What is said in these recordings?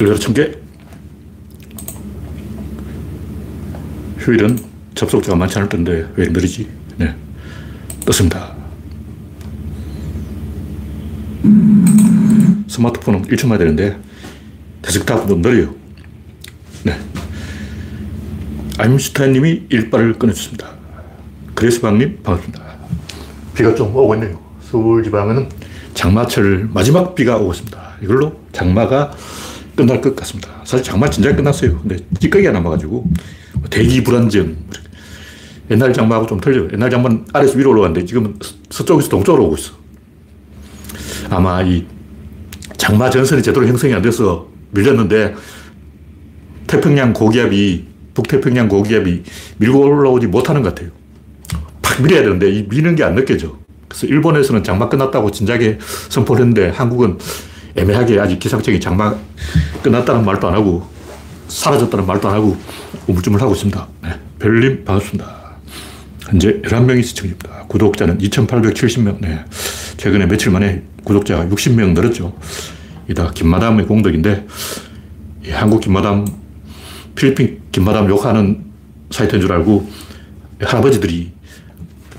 열여덟 천 개. 휴일은 접속자가 많지 않을 텐데 왜 느리지? 네. 떴습니다. 스마트폰은 1초 만에 되는데 데스크탑은 느려요. 네. 아임슈타인님이 일발을 꺼내주습니다 그레스방님 반갑습니다. 비가 좀 오고 있네요. 서울 지방에는 장마철 마지막 비가 오고 있습니다. 이걸로 장마가 끝날 것 같습니다. 사실 장마 진작 끝났어요. 근데 찌꺼기가 남아가지고 대기 불안정. 옛날 장마하고 좀 틀려요. 옛날 장마는 아래에서 위로 올라갔는데 지금은 서쪽에서 동쪽으로 오고 있어. 아마 이 장마 전선이 제대로 형성이 안 돼서 밀렸는데 태평양 고기압이 북태평양 고기압이 밀고 올라오지 못하는 것 같아요. 팍 밀어야 되는데 이 미는 게 안 느껴져. 그래서 일본에서는 장마 끝났다고 진작에 선포를 했는데 한국은 애매하게 아직 기상청이 장마 끝났다는 말도 안 하고 사라졌다는 말도 안 하고 우물쭈물 하고 있습니다. 네. 별님 반갑습니다. 현재 11명이 시청 중입니다. 구독자는 2,870명. 네. 최근에 며칠 만에 구독자가 60명 늘었죠. 이다 김마담의 공덕인데 한국 김마담, 필리핀 김마담 욕하는 사이트인 줄 알고 할아버지들이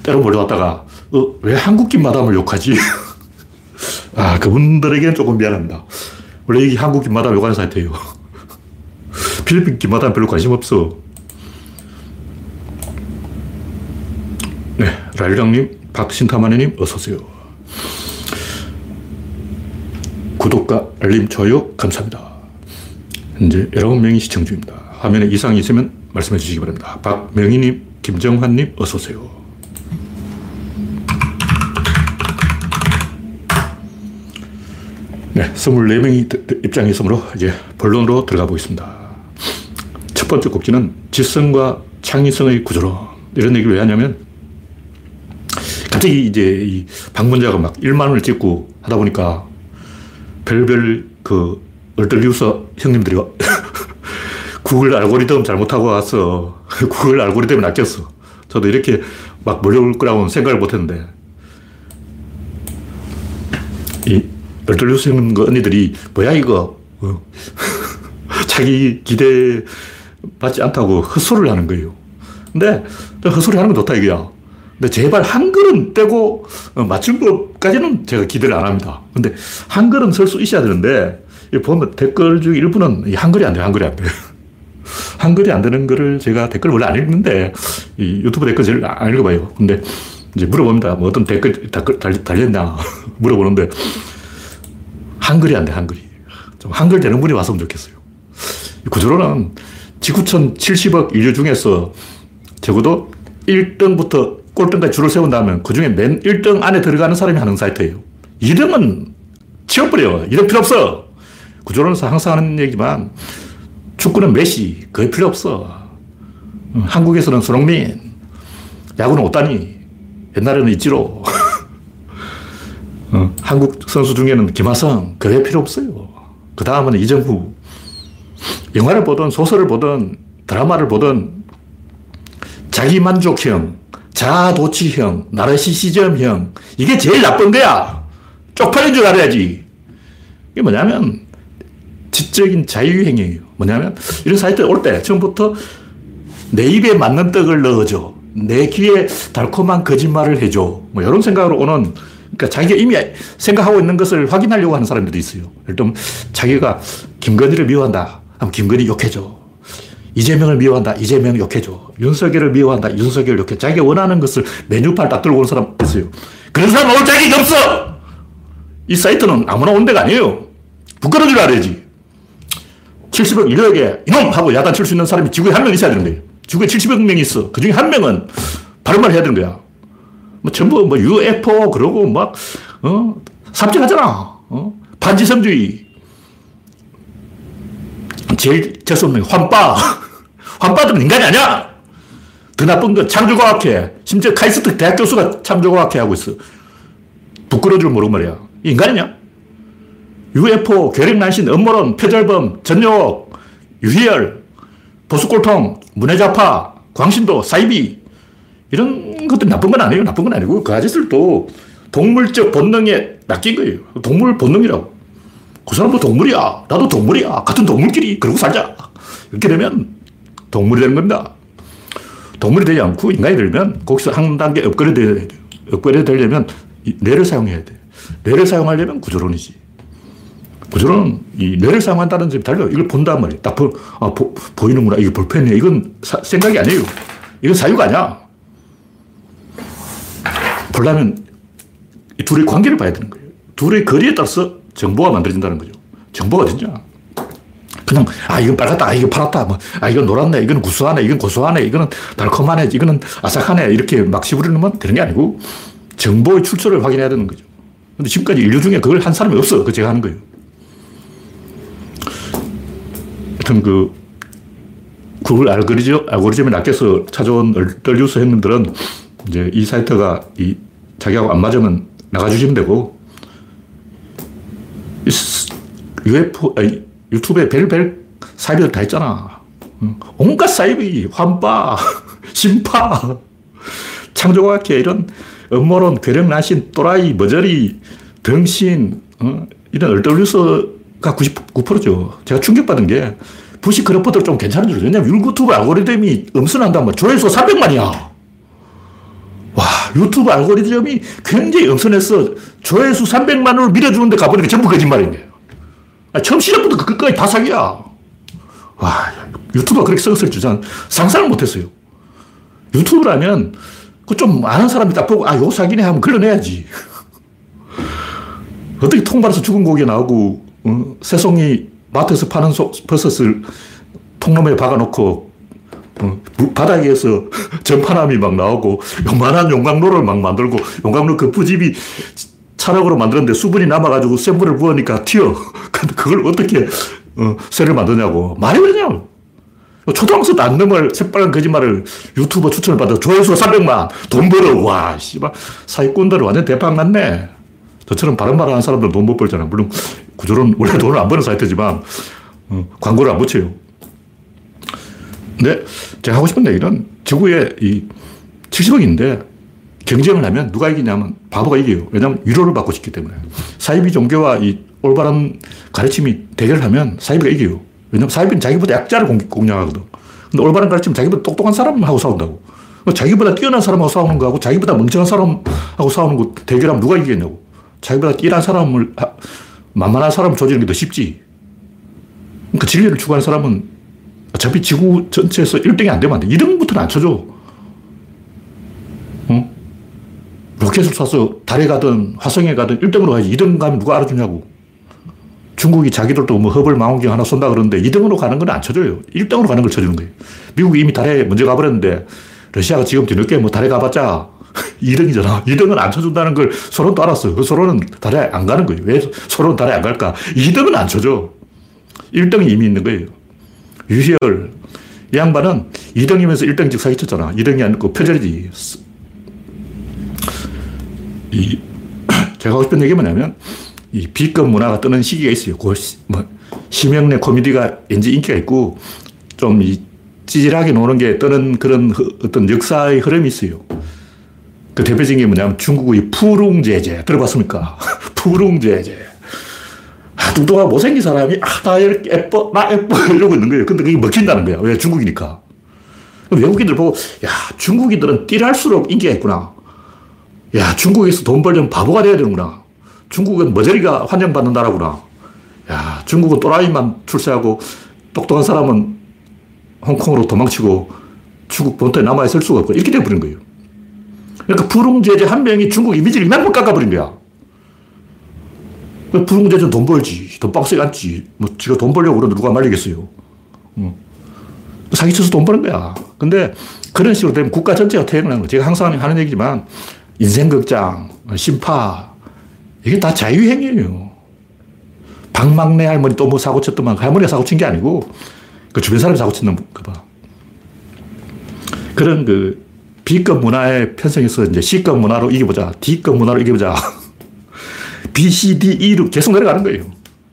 때로 몰려왔다가 어, 왜 한국 김마담을 욕하지? 아, 그분들에게는 조금 미안합니다. 원래 이게 한국 김마담 욕하는 사이트예요. 필리핀 김마담 별로 관심 없어. 네, 라일강님, 박신타마네님, 어서오세요. 구독과 알림, 좋아요, 감사합니다. 현재 19명이 시청 중입니다. 화면에 이상이 있으면 말씀해 주시기 바랍니다. 박명희님, 김정환님, 어서오세요. 네, 24명이 입장했으므로 이제 본론으로 들어가 보겠습니다. 첫 번째 꼭지는 지성과 창의성의 구조론. 이런 얘기를 왜 하냐면 갑자기 이제 이 방문자가 막 1만 원을 찍고 하다 보니까 별별 그 얼떨리우서 형님들이 구글 알고리즘 잘못하고 와서 구글 알고리즘을 낚였어. 저도 이렇게 막 몰려올 거라고는 생각을 못 했는데 이 얼떨리우서 형 언니들이 뭐야 이거 어. 자기 기대 받지 않다고 헛소리를 하는 거예요. 근데 헛소리 하는 건 좋다 이거야. 근데 제발 한글은 떼고 어, 맞출 것까지는 제가 기대를 안 합니다. 근데 한글은 쓸수 있어야 되는데 보면 댓글 중 일부는 한 글이 안 돼, 한글이 안 돼. 한글이 안 되는 거를 제가 댓글 원래 안 읽는데 이 유튜브 댓글 제일 안 읽어봐요. 근데 이제 물어봅니다. 뭐 어떤 댓글, 달렸냐 물어보는데 한글이 안 돼, 한글이. 좀 한글 되는 분이 왔으면 좋겠어요. 구조로는 지구촌 70억 인류 중에서 적어도 1등부터 꼴등까지 줄을 세운다면 그 중에 맨 1등 안에 들어가는 사람이 하는 사이트예요. 2등은 치워버려. 2등 필요 없어. 구조론에서 항상 하는 얘기지만 축구는 메시. 거의 필요 없어. 한국에서는 손흥민. 야구는 오따니. 옛날에는 이지로. 어, 한국 선수 중에는 김하성. 거의 필요 없어요. 그 다음은 이정후. 영화를 보든 소설을 보든 드라마를 보든 자기 만족형, 자도취형, 나르시시즘형, 이게 제일 나쁜 거야. 쪽팔린 줄 알아야지. 이게 뭐냐면, 지적인 자유행위예요. 뭐냐면, 이런 사이트에 올 때 처음부터 내 입에 맞는 떡을 넣어줘. 내 귀에 달콤한 거짓말을 해줘. 뭐 이런 생각으로 오는, 그러니까 자기가 이미 생각하고 있는 것을 확인하려고 하는 사람들이 있어요. 예를 자기가 김건희를 미워한다. 그럼 김건희 욕해줘. 이재명을 미워한다. 이재명 욕해줘. 윤석열을 미워한다. 윤석열 욕해. 자기가 원하는 것을 메뉴판 딱 들고 온 사람 있어요. 그런 사람 올 자격이 없어! 이 사이트는 아무나 온 데가 아니에요. 부끄러운 줄 알아야지. 70억 인류에게 이놈! 하고 야단 칠 수 있는 사람이 지구에 한 명 있어야 되는 거예요. 지구에 70억 명이 있어. 그 중에 한 명은 바른 말 해야 되는 거야. 뭐 전부 뭐 UFO 그러고 막, 어, 삽질하잖아. 어? 반지성주의. 제일 재수없는 환빠. 환빠들은 인간이 아니야! 더 나쁜 건 창조과학회. 심지어 카이스트 대학 교수가 창조과학회 하고 있어. 부끄러울 줄 모르고 말이야. 인간이냐? UFO, 괴력난신, 음모론, 표절범, 전욕, 유희열, 보수골통, 문해자파, 광신도, 사이비. 이런 것들 나쁜 건 아니에요. 나쁜 건 아니고 그 아저씨들도 동물적 본능에 낚인 거예요. 동물 본능이라고. 그 사람도 동물이야. 나도 동물이야. 같은 동물끼리 그러고 살자. 이렇게 되면 동물이 되는 겁니다. 동물이 되지 않고 인간이 되면 거기서 한 단계 업그레이드 해야 돼요. 업그레이드 되려면 뇌를 사용해야 돼. 뇌를 사용하려면 구조론이지. 구조론은 이 뇌를 사용한다는 점이 달라요. 이걸 본단 말이에요. 딱 보, 아, 보, 보이는구나. 이게 볼펜이야. 이건 사, 생각이 아니에요. 이건 사유가 아니야. 보려면 이 둘의 관계를 봐야 되는 거예요. 둘의 거리에 따라서 정보가 만들어진다는 거죠. 정보가 어딨냐. 그냥, 아, 이건 빨갛다, 아, 이건 파랗다, 뭐, 아, 이건 노랗네, 이건 구수하네, 이건 고소하네, 이거는 달콤하네, 이거는 아삭하네, 이렇게 막 씹으려면 되는 게 아니고, 정보의 출처를 확인해야 되는 거죠. 근데 지금까지 인류 중에 그걸 한 사람이 없어. 그 제가 하는 거예요. 하여튼 그, 구글 알고리즘, 알고리즘에 낚여서 찾아온 얼떨뉴스 형님들은 이제 이 사이트가 이 자기하고 안 맞으면 나가주시면 되고, UFO, 아니, 유튜브에 별별 사이비들 다 있잖아. 온갖 사이비, 환빠, 심파, 창조과학회 이런 음모론, 괴력난신, 또라이, 머저리, 등신, 어? 이런 얼떨뉴스가 99%죠. 제가 충격받은 게 부시 크로퍼들 좀 괜찮은 줄. 왜냐면 유튜브 알고리즘이 엄선한다면 조회수 300만이야. 와, 유튜브 알고리즘이 굉장히 엄선해서 조회수 300만을 밀어주는데 가보니까 전부 거짓말인 거예요. 아, 처음 시작부터 그 끝까지 다 사기야. 와, 유튜브가 그렇게 성을 주잖아. 상상을 못 했어요. 유튜브라면 그좀 아는 사람이 딱 보고, 아, 요 사기네 하면 걸러내야지. 어떻게 통발에서 죽은 고기 나오고, 어? 새송이 마트에서 파는 소, 버섯을 통로에 박아놓고, 어, 바닥에서 전파남이 막 나오고, 요만한 용광로를 막 만들고, 용광로 거푸집이 차력으로 만들었는데 수분이 남아가지고 센 물을 부으니까 튀어. 그걸 어떻게, 어, 쇠를 만드냐고. 말이 되냐고. 초등학생도 안 넘을 새빨간 거짓말을 유튜버 추천을 받아 조회수가 300만 돈 벌어 와 씨발 사기꾼들은 완전 대박 났네 저처럼 바른 말 하는 사람들 돈 못 벌잖아 물론 구조론 원래 돈을 안 버는 사이트지만 어, 광고를 안 붙여요 근데 제가 하고 싶은 얘기는 지구에 이 70억인데 경쟁을 하면 누가 이기냐면 바보가 이겨요 왜냐하면 위로를 받고 싶기 때문에 사이비 종교와 이 올바른 가르침이 대결을 하면 사이비가 이겨요 왜냐면 사이비는 자기보다 약자를 공략하거든. 근데 올바른 가르치면 자기보다 똑똑한 사람하고 싸운다고. 자기보다 뛰어난 사람하고 싸우는 거하고 자기보다 멍청한 사람하고 싸우는 거 대결하면 누가 이기겠냐고. 자기보다 뛰어난 사람을, 만만한 사람을 조지는 게 더 쉽지. 그러니까 진리를 추구하는 사람은 어차피 지구 전체에서 1등이 안 되면 안 돼. 2등부터는 안 쳐줘. 어? 로켓을 쏴서 달에 가든 화성에 가든 1등으로 가야지. 2등 가면 누가 알아주냐고. 중국이 자기들도 뭐 허벌 망원경 하나 쏜다 그러는데 2등으로 가는 건 안 쳐줘요. 1등으로 가는 걸 쳐주는 거예요. 미국이 이미 달에 먼저 가버렸는데 러시아가 지금 뒤늦게 뭐 달에 가봤자 2등이잖아. 2등은 안 쳐준다는 걸 소론도 알았어. 그 소론은 달에 안 가는 거예요. 왜 소론은 달에 안 갈까? 2등은 안 쳐줘. 1등이 이미 있는 거예요. 유희열. 이 양반은 2등이면서 1등직 사기쳤잖아. 2등이 아니고 표절이지. 이, 제가 하고 싶은 얘기 뭐냐면 이 B급 문화가 뜨는 시기가 있어요. 그 뭐, 심형래 코미디가 왠지 인기가 있고, 좀 이, 찌질하게 노는 게 뜨는 그런 어떤 역사의 흐름이 있어요. 그 대표적인 게 뭐냐면 중국의 푸룽제제. 들어봤습니까? 푸룽제제. 아, 뚱뚱하고 못생긴 사람이, 아, 나 이렇게 예뻐, 나 예뻐, 이러고 있는 거예요. 근데 그게 먹힌다는 거야. 왜? 중국이니까. 외국인들 보고, 야, 중국인들은 띠랄수록 인기가 있구나. 야, 중국에서 돈 벌려면 바보가 돼야 되는구나. 중국은 머저리가 환영받는 나라구나. 야, 중국은 또라이만 출세하고 똑똑한 사람은 홍콩으로 도망치고 중국 본토에 남아있을 수가 없고 이렇게 돼버린 거예요. 그러니까 부릉제제 한 명이 중국 이미지를 이만큼 깎아버린 거야. 부릉제제 돈 벌지. 돈 빡세게 앉지. 뭐, 지가 돈 벌려고 그러는데 누가 말리겠어요. 응. 사기쳐서 돈 버는 거야. 근데 그런 식으로 되면 국가 전체가 퇴행하는 거야. 제가 항상 하는 얘기지만 인생극장, 심파, 이게 다 자유행위예요. 박막내 할머니 또 뭐 사고 쳤더만 할머니가 사고 친 게 아니고 그 주변 사람이 사고 쳤는 거 봐. 그런 그 B급 문화에 편성해서 이제 C급 문화로 이겨보자. D급 문화로 이겨보자. B, C, D, E로 계속 내려가는 거예요.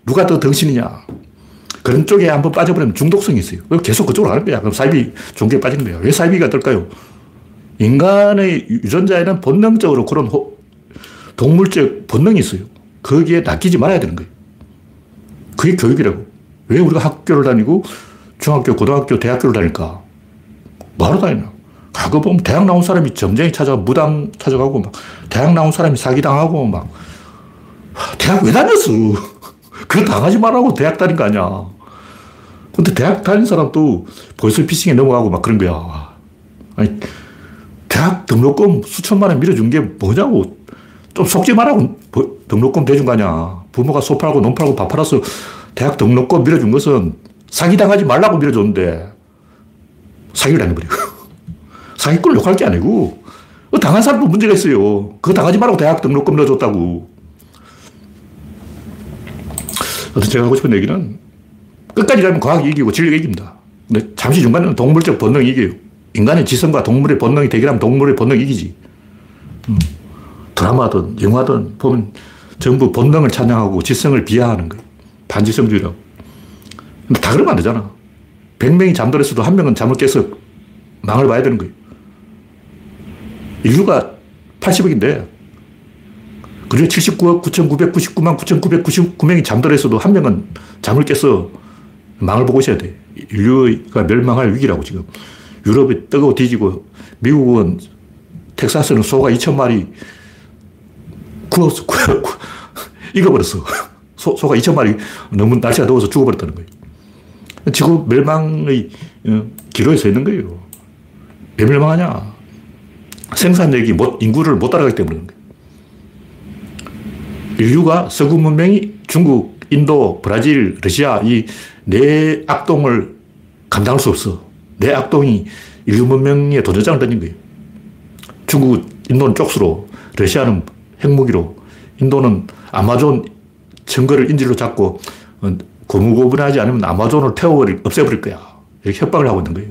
누가 더 덩신이냐. 그런 쪽에 한번 빠져버리면 중독성이 있어요. 계속 그쪽으로 가는 거야. 그럼 사이비 종교에 빠지는 거야. 왜 사이비가 뜰까요? 인간의 유전자에는 본능적으로 그런 호, 동물적 본능이 있어요. 거기에 낚이지 말아야 되는 거예요. 그게 교육이라고. 왜 우리가 학교를 다니고 중학교, 고등학교, 대학교를 다닐까? 뭐하러 다니나? 과거 보면 대학 나온 사람이 점쟁이 찾아가 무당 찾아가고 막 대학 나온 사람이 사기당하고 막 대학 왜 다녔어? 그거 당하지 말라고 대학 다닌 거 아니야. 근데 대학 다닌 사람도 보이스피싱에 넘어가고 막 그런 거야. 아니, 대학 등록금 수천만 원 밀어준 게 뭐냐고. 좀 속지 말라고 등록금 대준 거 아니야. 부모가 소 팔고 논 팔고 밥 팔아서 대학 등록금 밀어준 것은 사기당하지 말라고 밀어줬는데 사기를 당해버리고. 사기꾼을 욕할 게 아니고 당한 사람도 문제가 있어요. 그거 당하지 말라고 대학 등록금 넣어줬다고. 어떤 제가 하고 싶은 얘기는 끝까지 가면 과학이 이기고 진리가 이깁니다. 근데 잠시 중간에는 동물적 본능이 이겨요. 인간의 지성과 동물의 본능이 대결하면 동물의 본능이 이기지. 음. 드라마든 영화든 보면 전부 본능을 찬양하고 지성을 비하하는 거예요. 반지성주의라고. 근데 다 그러면 안 되잖아. 100명이 잠들었어도 한 명은 잠을 깨서 망을 봐야 되는 거예요. 인류가 80억인데, 그중에 79억 9,999만 9,999명이 잠들었어도 한 명은 잠을 깨서 망을 보고 있어야 돼. 인류가 멸망할 위기라고 지금. 유럽이 뜨거워 뒤지고, 미국은 텍사스는 소가 2천 마리 구웠어. 익어버렸어. 소, 소가 2천 마리 너무 날씨가 더워서 죽어버렸다는 거예요. 지구 멸망의 어, 기로에 서 있는 거예요. 왜 멸망하냐? 생산력이 못, 인구를 못 따라가기 때문에 그런 거예요. 인류가 서구 문명이 중국, 인도, 브라질, 러시아 이 네 악동을 감당할 수 없어. 네 악동이 인류 문명에 도전장을 던진 거예요. 중국, 인도는 쪽수로, 러시아는 핵무기로, 인도는 아마존 정글을 인질로 잡고 어, 고무고분하지 않으면 아마존을 태워버릴, 없애버릴 거야. 이렇게 협박을 하고 있는 거예요.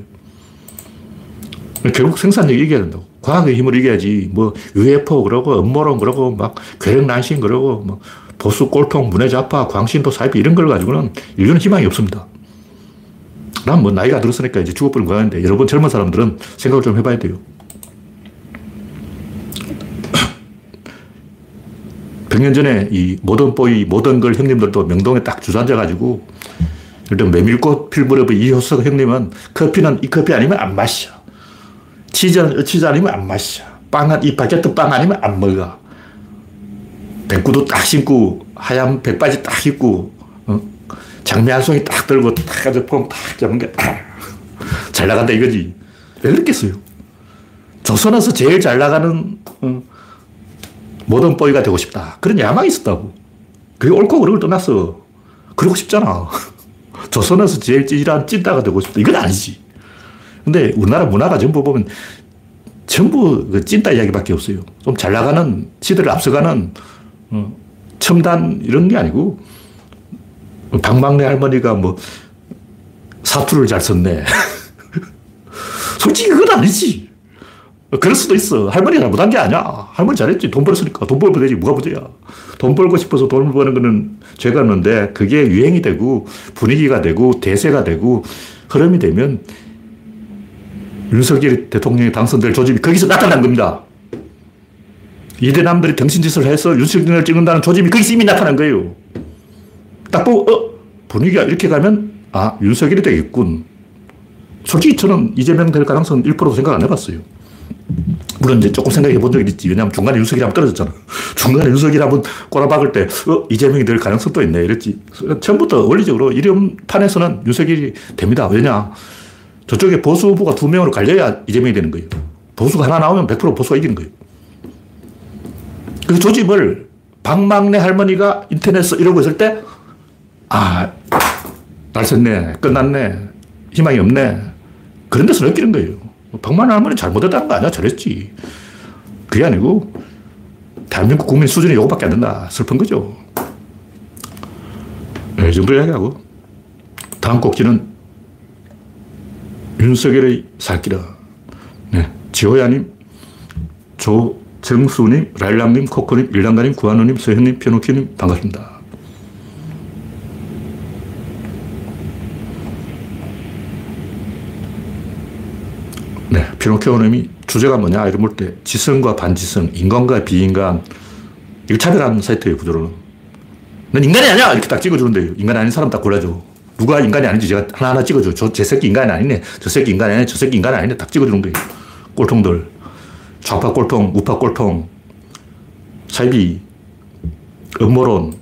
결국 생산력이 이겨야 된다고. 과학의 힘을 이겨야지. 뭐, UFO 그러고, 음모론 그러고, 막, 괴력난신 그러고, 뭐, 보수 꼴통, 문해자파, 광신도 사이비 이런 걸 가지고는 인류는 희망이 없습니다. 난 뭐 나이가 들었으니까 이제 죽어버린 거야는데 여러분 젊은 사람들은 생각을 좀 해봐야 돼요. 100년 전에 이 모던 보이, 모던 걸 형님들도 명동에 딱 주저앉아가지고 일단 메밀꽃 필무렵의 이효석 형님은 커피는 이 커피 아니면 안 마셔. 치즈는 치즈 아니면 안 마셔. 빵은 이 바게트 빵 아니면 안 먹어. 백구두 딱 신고 하얀 백바지 딱 입고 어? 장미 한 송이 딱 들고 딱 가지고 폼딱 잡은 게 잘 나간다 이거지. 왜 그랬겠어요? 조선에서 제일 잘 나가는 어, 모던 보이가 되고 싶다. 그런 야망이 있었다고. 그게 옳고 그름을 떠났어. 그러고 싶잖아. 조선에서 제일 찌질한 찐따가 되고 싶다. 이건 아니지. 근데 우리나라 문화가 전부 보면 전부 그 찐따 이야기밖에 없어요. 좀 잘 나가는, 시대를 앞서가는 어, 첨단 이런 게 아니고 방망래 할머니가 뭐 사투를 잘 썼네. 솔직히 그건 아니지. 그럴 수도 있어. 할머니가 잘못한 게 아니야. 할머니 잘했지. 돈 벌었으니까. 돈 벌면 되지. 뭐가 문제야. 돈 벌고 싶어서 돈을 버는 거는 죄가 없는데 그게 유행이 되고 분위기가 되고 대세가 되고 흐름이 되면 윤석열 대통령이 당선될 조짐이 거기서 나타난 겁니다. 이대남들이 정신짓을 해서 윤석열을 찍는다는 조짐이 거기서 이미 나타난 거예요. 딱 보고, 어, 분위기가 이렇게 가면, 아, 윤석열이 되겠군. 솔직히 저는 이재명 될 가능성 1%도 생각 안 해봤어요. 물론 이제 조금 생각해 본 적이 있지. 왜냐하면 중간에 윤석열이 한번 떨어졌잖아. 중간에 윤석열이 한번 꼬라박을 때, 어, 이재명이 될 가능성도 있네. 이랬지. 처음부터 원리적으로 이름판에서는 윤석열이 됩니다. 왜냐. 저쪽에 보수 후보가 두 명으로 갈려야 이재명이 되는 거예요. 보수가 하나 나오면 100% 보수가 이기는 거예요. 그 조짐을 박막내 할머니가 인터넷에서 이러고 있을 때, 아, 날 샜네. 끝났네. 희망이 없네. 그런 데서 느끼는 거예요. 박막내 할머니 잘못했다는 거 아니야. 잘했지. 그게 아니고, 대한민국 국민 수준이 이거밖에 안 된다. 슬픈 거죠. 네, 이 정도 이야기하고, 다음 꼭지는 윤석열의 살기라. 네. 지호야님, 조정수님, 라일락님, 코코님, 일랑가님, 구한호님, 서현님, 피노키님, 반갑습니다. 네. 피노키오님이 주제가 뭐냐? 이런 때 지성과 반지성, 인간과 비인간, 이거 차별하는 사이트예요, 구조로는. 넌 인간이 아니야! 이렇게 딱 찍어주는데 인간 아닌 사람 딱 골라줘. 누가 인간이 아닌지 제가 하나하나 찍어줘. 저, 제 새끼 인간이 아니네. 저 새끼 인간이 아니네. 저 새끼 인간이 아니네. 딱 찍어주는 거예요. 꼴통들. 좌파 꼴통, 우파 꼴통, 사이비, 음모론.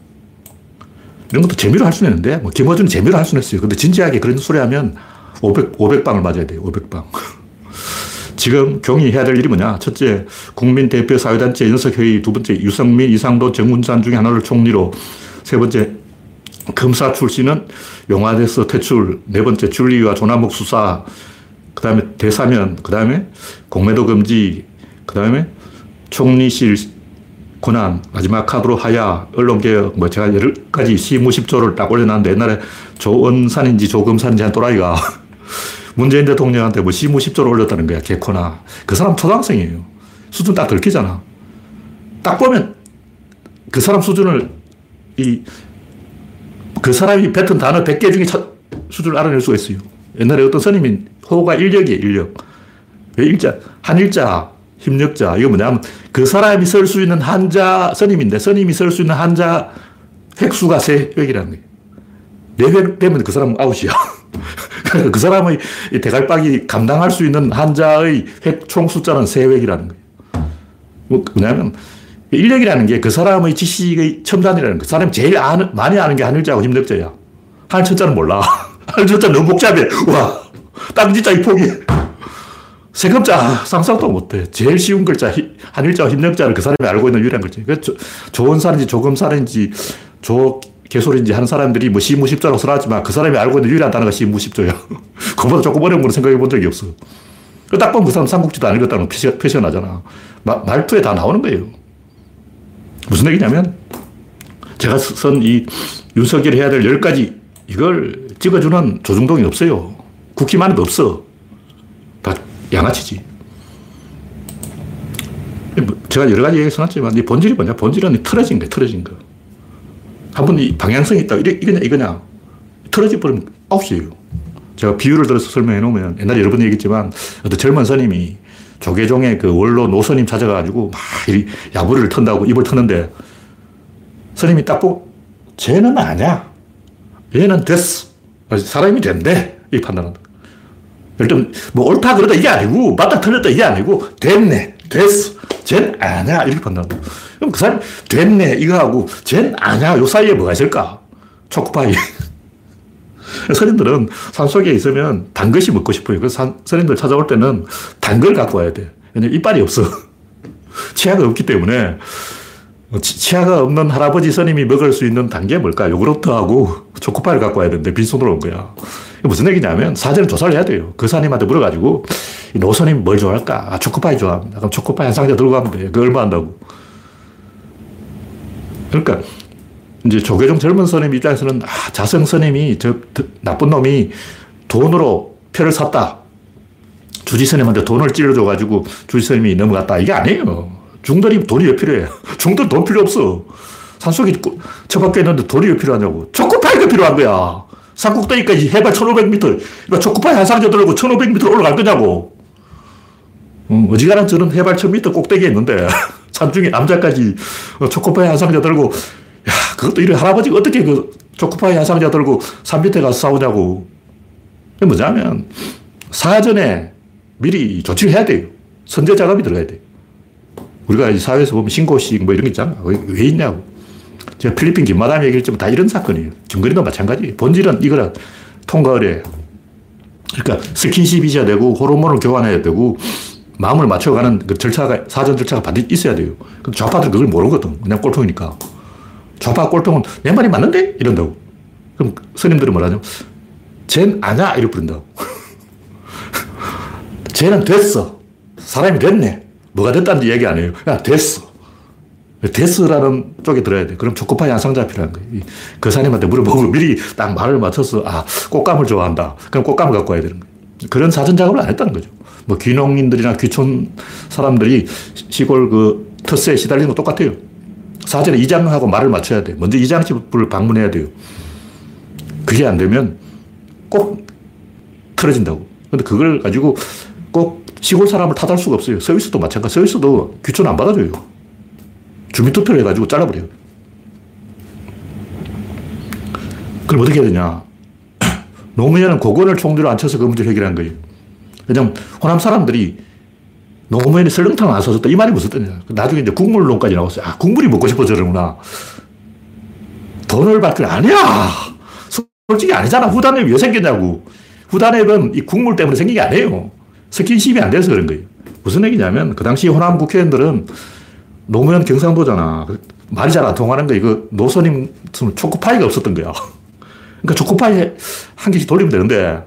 이런 것도 재미로 할 수는 있는데, 뭐, 김어준 재미로 할 수는 있어요. 근데 진지하게 그런 소리 하면 500, 500방을 맞아야 돼요. 500방. 지금 경의해야 될 일이 뭐냐? 첫째, 국민 대표 사회단체 연석회의. 두 번째, 유성민, 이상도, 정운산 중에 하나를 총리로. 세 번째, 검사 출신은 용화돼서 퇴출. 네 번째, 줄리와 조남목 수사. 그 다음에 대사면. 그 다음에 공매도 금지. 그 다음에 총리실 권한. 마지막 카드로 하야. 언론개혁. 뭐 제가 여러 가지 시무십조를 딱 올려놨는데 옛날에 조원산인지 조금산인지 한 또라이가 문재인 대통령한테 뭐 시무십조를 올렸다는 거야. 개코나. 그 사람 초등학생이에요. 수준 딱 들키잖아. 딱 보면 그 사람 수준을 이, 그 사람이 뱉은 단어 100개 중에 첫 수준을 알아낼 수가 있어요. 옛날에 어떤 스님이 호가 인력이에요, 인력. 왜 일자? 한일자, 힘력자. 이거 뭐냐면 그 사람이 쓸 수 있는 한자 스님인데 스님이 쓸 수 있는 한자 획수가 세 획이라는 거예요. 네획 되면 그 사람은 아웃이야. 그 사람의 대갈박이 감당할 수 있는 한자의 획 총 숫자는 세 획이라는 거예요. 뭐, 뭐냐면, 인력이라는 게 그 사람의 지식의 첨단이라는 거. 그 사람이 제일 아는, 많이 아는 게 한일자하고 힘력자야. 한일자는 몰라. 한일자 너무 복잡해. 와, 땅지자 이 폭이. 세 글자 상상도 못해. 제일 쉬운 글자, 한일자와 힘력자를 그 사람이 알고 있는 유일한 글자. 그 좋은 사인지 조금사인지 조 개소리인지 하는 사람들이 뭐 시무십조라고 써놨지만 그 사람이 알고 있는 유일한 단어가 시무십조야. 그보다 조금 어려운 거는 생각해 본 적이 없어. 딱 보면 그 사람 삼국지도 안 읽었다는 거 표시, 가 나잖아. 마, 말투에 다 나오는 거예요. 무슨 얘기냐면 제가 쓴 이 윤석열이 해야 될 10가지 이걸 찍어주는 조중동이 없어요. 국힘안에도 없어. 다 양아치지. 뭐 제가 여러 가지 얘기 써놨지만 이 본질이 뭐냐? 본질은 틀어진 거야, 틀어진 거. 한번 이 방향성이 있다. 이거냐, 이거냐. 틀어져 버리면 아웃이에요. 제가 비유를 들어서 설명해 놓으면 옛날에 여러 번 얘기했지만 어떤 젊은 스님이 조계종의 그 원로 노스님 찾아가지고 막 야부리를 턴다고 입을 터는데 스님이 딱 보고 쟤는 아니야. 얘는 됐어. 사람이 된대. 이 판단한다. 일단 뭐 옳다 그러다 이게 아니고 맞다 틀렸다 이게 아니고 됐네. 됐어. 쟤는 아니야. 이렇게 판단한다. 그럼 그 사람 됐네 이거 하고 쟨 아냐 요 사이에 뭐가 있을까? 초코파이. 선인들은 산속에 있으면 단 것이 먹고 싶어요. 그래서 선인들 찾아올 때는 단 걸 갖고 와야 돼. 왜냐면 이빨이 없어. 치아가 없기 때문에 치아가 없는 할아버지 선임이 먹을 수 있는 단계 뭘까? 요구르트하고 초코파이를 갖고 와야 되는데 빈손으로 온 거야. 무슨 얘기냐면 사전에 조사를 해야 돼요. 그 사님한테 물어가지고 노선님 뭘 좋아할까? 아, 초코파이 좋아합니다. 그럼 초코파이 한 상자 들고 가면 돼. 그 얼마 한다고. 그러니까 이제 조계종 젊은 스님 입장에서는 아, 자성 스님이 저 나쁜 놈이 돈으로 표를 샀다. 주지 스님한테 돈을 찔러줘가지고 주지 스님이 넘어갔다. 이게 아니에요. 중들이 돈이 왜 필요해? 중들 돈 필요 없어. 산속에 처박혀 있는데 돈이 왜 필요하냐고. 초코파이가 필요한 거야. 산꼭대기까지 해발 1500m. 초코파이 한 상자 들고 1500m 올라갈 거냐고. 음, 어지간한 저는 해발 1000m 꼭대기에 있는데. 산중에 남자까지 초코파이 한 상자 들고, 야, 그것도 이런 할아버지가 어떻게 그 초코파이 한 상자 들고 산 밑에 가서 싸우냐고. 그게 뭐냐면, 사전에 미리 조치를 해야 돼요. 선제 작업이 들어가야 돼. 우리가 사회에서 보면 신고식 뭐 이런 게 있잖아. 왜 있냐고. 제가 필리핀 김마담 얘기했지만 다 이런 사건이에요. 김건희도 마찬가지. 본질은 이거라. 통과 의뢰. 그러니까 스킨십이 있어야 되고, 호르몬을 교환해야 되고, 마음을 맞춰가는 그 절차가, 사전 절차가 반드시 있어야 돼요. 근데 좌파들은 그걸 모르거든. 그냥 꼴통이니까. 좌파 꼴통은 내 말이 맞는데? 이런다고. 그럼 스님들은 뭐라냐? 쟨 아냐? 이렇게 부른다고. 쟤는 됐어. 사람이 됐네. 뭐가 됐다는 얘기 아니에요. 그냥 됐어. 됐어라는 쪽에 들어야 돼. 그럼 초코파이 한 상자 필요한 거예요. 그 사님한테 물어보고 미리 딱 말을 맞춰서, 아, 꽃감을 좋아한다. 그럼 꽃감을 갖고 와야 되는 거예요. 그런 사전 작업을 안 했다는 거죠. 뭐 귀농인들이나 귀촌 사람들이 시골 그 터스에 시달리는 거 똑같아요. 사전에 이장하고 말을 맞춰야 돼. 먼저 이장 집을 방문해야 돼요. 그게 안 되면 꼭 틀어진다고. 근데 그걸 가지고 꼭 시골 사람을 탓할 수가 없어요. 서울서도 마찬가지. 서울서도 귀촌 안 받아줘요. 주민투표를 해가지고 잘라버려요. 그럼 어떻게 해야 되냐? 노무현은 고건을 총리로 앉혀서 그 문제를 해결한 거예요. 왜냐면 호남 사람들이 노무현이 설렁탕을 안 사줬다. 이 말이 무슨 뜻이냐. 나중에 이제 국물론까지 나왔어요. 아, 국물이 먹고 싶어 저러구나. 돈을 받길 아니야. 솔직히 아니잖아. 후단앱이 왜 생겼냐고. 후단앱은 이 국물 때문에 생긴 게 아니에요. 스킨십이 안 돼서 그런 거예요. 무슨 얘기냐면 그 당시 호남 국회의원들은 노무현 경상도잖아. 말이 잘 안 통하는 거 이거 노선임 초코파이가 없었던 거야. 그러니까 초코파이 한 개씩 돌리면 되는데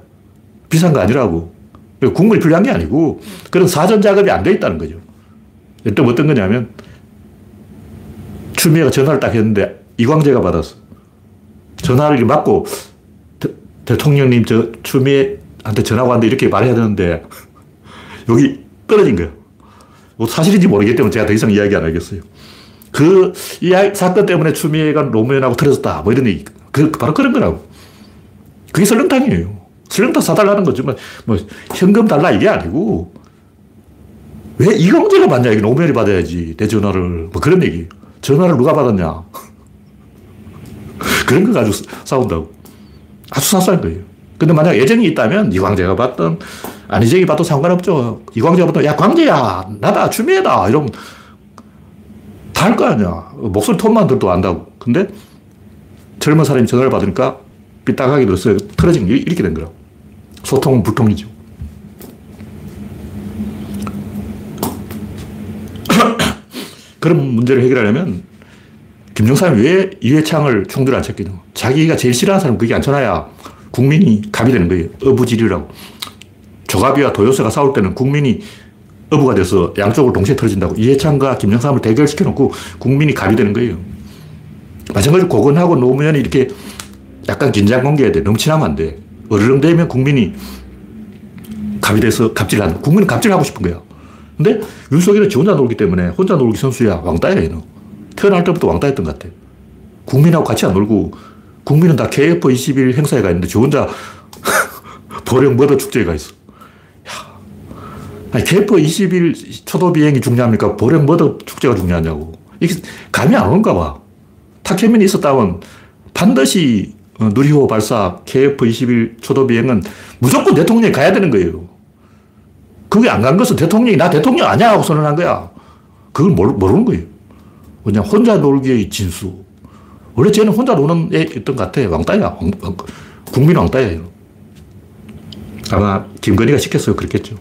비싼 거 아니라고. 국물이 필요한 게 아니고 그런 사전 작업이 안 돼 있다는 거죠. 또 어떤 거냐면 추미애가 전화를 딱 했는데 이광재가 받았어. 전화를 받고 대, 통령님 저 추미애한테 전화가 왔는데 이렇게 말해야 되는데 여기 떨어진 거예요. 뭐 사실인지 모르기 때문에 제가 더 이상 이야기 안 하겠어요. 그, 이 사건 때문에 추미애가 노무현하고 틀어졌다. 뭐 이런 얘기. 그, 바로 그런 거라고. 그게 설렁탕이에요. 설렁탕 사달라는 거지만, 뭐, 현금 달라 이게 아니고, 왜 이광재가 받냐? 이게 노무현이 받아야지. 내 전화를. 뭐 그런 얘기. 전화를 누가 받았냐? 그런 거 가지고 싸운다고. 아주 사소한 거예요. 근데 만약 애정이 있다면 이광재가 받든 안희정이 받도 상관없죠. 이광재가 받든 야 광재야 나다 추미애다 이러면 다 할 거 아니야. 목소리 톤만 들어도 안다고. 근데 젊은 사람이 전화를 받으니까 삐딱하게 들었어요. 틀어진 게 이렇게 된 거라고. 소통은 불통이죠. 그런 문제를 해결하려면 김정삼이 왜 이회창을 총리로 앉혔겠냐. 자기가 제일 싫어하는 사람 그게 앉혀놔야 국민이 갑이 되는 거예요. 어부지리라고. 조갑이와 도요새가 싸울 때는 국민이 어부가 돼서 양쪽을 동시에 틀어진다고. 이해창과 김영삼을 대결시켜 놓고 국민이 갑이 되는 거예요. 마찬가지로 고건하고 노무현이 이렇게 약간 긴장 관계야 돼. 친하면 안 돼. 어르렁대면 국민이 갑이 돼서 갑질하는. 국민은 갑질하고 싶은 거야. 근데 윤석열은 지 혼자 놀기 때문에 혼자 놀기 선수야. 왕따야, 얘는. 태어날 때부터 왕따였던 것 같아. 국민하고 같이 안 놀고 국민은 다 KF21 행사에 가 있는데 저 혼자 보령 머더 축제에 가 있어. 야. 아니, KF21 초도 비행이 중요합니까? 보령 머더 축제가 중요하냐고. 이게 감이 안 오는가 봐. 타케민이 있었다면 반드시 어, 누리호 발사 KF21 초도 비행은 무조건 대통령이 가야 되는 거예요. 그게 안 간 것은 대통령이 나 대통령 아니야 하고 선언한 거야. 그걸 모르는 거예요. 그냥 혼자 놀기의 진수. 원래 쟤는 혼자 노는 애였던 것 같아. 왕따야. 왕, 국민 왕따야. 아마 김건희가 시켰어요. 그랬겠죠.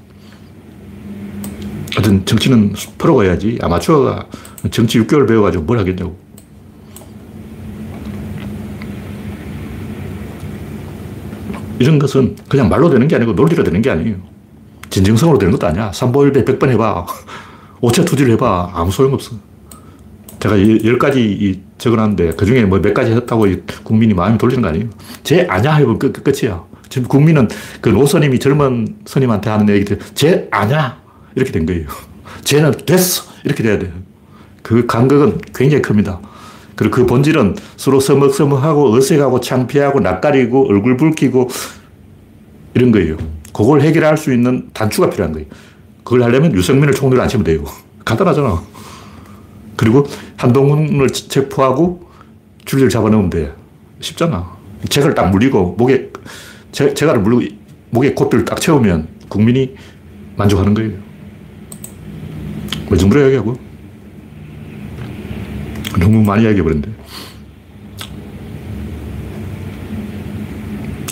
하여튼 정치는 프로가 해야지. 아마추어가 정치 6개월 배워가지고 뭘 하겠냐고. 이런 것은 그냥 말로 되는 게 아니고 논리로 되는 게 아니에요. 진정성으로 되는 것도 아니야. 삼보일배 100번 해봐. 오차 투지를 해봐. 아무 소용없어. 제가 열 가지 적어놨는데 그 중에 뭐 몇 가지 했다고 국민이 마음이 돌리는 거 아니에요. 제 아냐 해보면 끝, 끝이야. 지금 국민은 그 노선임이 젊은 선임한테 하는 얘기들, 제 아냐! 이렇게 된 거예요. 쟤는 됐어! 이렇게 돼야 돼요. 그 간격은 굉장히 큽니다. 그리고 그 본질은 서로 서먹서먹하고 어색하고 창피하고 낯가리고 얼굴 붉히고 이런 거예요. 그걸 해결할 수 있는 단추가 필요한 거예요. 그걸 하려면 유승민을 총리로 앉히면 돼요. 간단하잖아. 그리고 한동훈을 체포하고 줄리를 잡아넣으면 돼. 쉽잖아. 책을 딱 물리고 목에 제, 제가를 물리고 목에 고삐를 딱 채우면 국민이 만족하는 거예요. 왜 정부로 이야기하고? 너무 많이 이야기해버렸는데.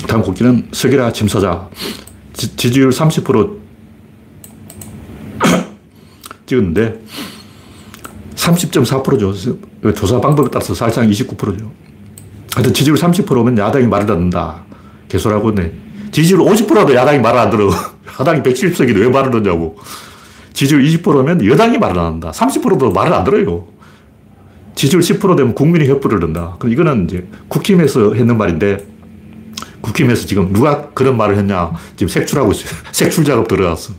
다음 곡기는 석이라 침사자. 지, 지지율 30% 찍었는데 30.4%죠. 조사 방법에 따라서 사실상 29%죠. 하여튼 지지율 30%면 야당이 말을 듣는다. 개소라고 네. 지지율 50%도 야당이 말을 안 들어. 야당이 170석인데 왜 말을 듣냐고. 지지율 20%면 여당이 말을 안 한다. 30%도 말을 안 들어요. 지지율 10% 되면 국민이 협부를 든다. 그럼 이거는 이제 국힘에서 했는 말인데 국힘에서 지금 누가 그런 말을 했냐. 지금 색출하고 있어요. 색출 작업 들어갔어.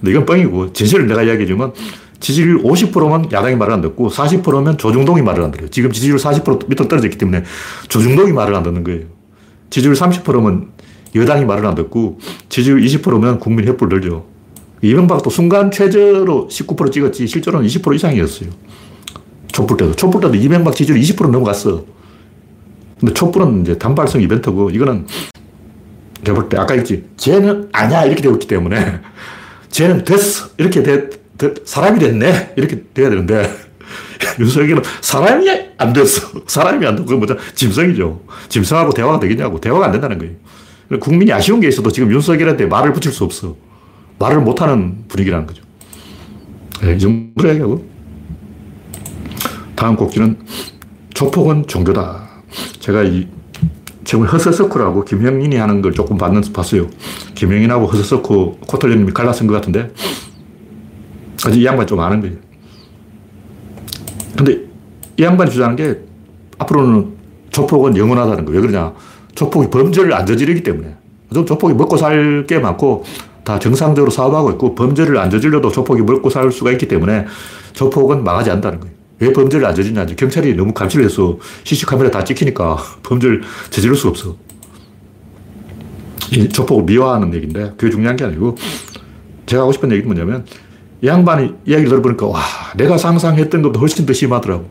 근데 이건 뻥이고 진실을 내가 이야기해주면 지지율 50%면 야당이 말을 안 듣고 40%면 조중동이 말을 안 들어요. 지금 지지율 40% 밑으로 떨어졌기 때문에 조중동이 말을 안 듣는 거예요. 지지율 30%면 여당이 말을 안 듣고 지지율 20%면 국민 협부를 들죠. 이명박도 순간 최저로 19% 찍었지 실제로는 20% 이상이었어요. 촛불 때도. 촛불 때도 이명박 지지율 20% 넘어갔어. 근데 촛불은 이제 단발성 이벤트고 이거는 내가 볼 때 아까 했지. 쟤는 아니야. 이렇게 되었기 때문에 쟤는 됐어. 이렇게 돼, 돼, 사람이 됐네. 이렇게 돼야 되는데 윤석열은 사람이 안 됐어. 사람이 안 그건 뭐죠? 짐승이죠. 짐승하고 대화가 되겠냐고. 대화가 안 된다는 거예요. 국민이 아쉬운 게 있어도 지금 윤석열한테 말을 붙일 수 없어. 말을 못하는 분위기라는 거죠. 네, 이 정도로 얘기하고. 다음 꼭지는 조폭은 종교다. 제가 이 지금 허서서쿠라고 김형인이 하는 걸 조금 봤는, 봤어요. 김형인하고 허서서쿠 코털님이 갈라쓴 것 같은데 아직 이 양반 좀 아는 거예요. 근데 이 양반이 주장하는 게 앞으로는 조폭은 영원하다는 거예요. 왜 그러냐. 조폭이 범죄를 안 저지르기 때문에. 조폭이 먹고 살 게 많고 다 정상적으로 사업하고 있고 범죄를 안 저질러도 조폭이 먹고 살 수가 있기 때문에 조폭은 망하지 않는다는 거예요. 왜 범죄를 안 저지르냐. 경찰이 너무 감시를 해서 CC카메라 다 찍히니까 범죄를 저지를 수 없어. 이 조폭을 미화하는 얘기인데 그게 중요한 게 아니고 제가 하고 싶은 얘기는 뭐냐면 이 양반이 이야기를 들어보니까 와 내가 상상했던 것보다 훨씬 더 심하더라고.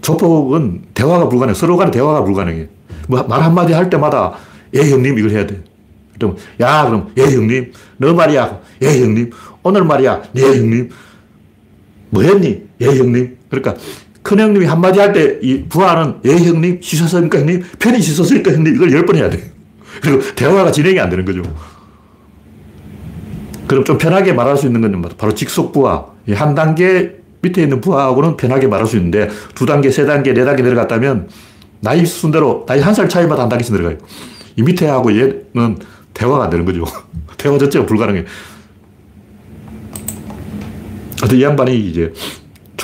조폭은 대화가 불가능해. 서로 간에 대화가 불가능해. 뭐 말 한마디 할 때마다 예 형님 이걸 해야 돼. 그럼 야 그럼 예 형님 너 말이야 예 형님 오늘 말이야 예 형님 뭐 했니 예 형님 그러니까 큰 형님이 한마디 할 때 이 부하는 예 형님 씻었습니까 형님 편히 씻었으니까 형님 이걸 열 번 해야 돼. 그리고 대화가 진행이 안 되는 거죠. 그럼 좀 편하게 말할 수 있는 건 바로 직속 부하. 한 단계 밑에 있는 부하하고는 편하게 말할 수 있는데 두 단계, 세 단계, 네 단계 내려갔다면 나이 순대로 나이 한 살 차이마다 한 단계씩 내려가요. 이 밑에 하고 얘는 대화가 안 되는 거죠. 대화 자체가 불가능해. 이 양반이 이제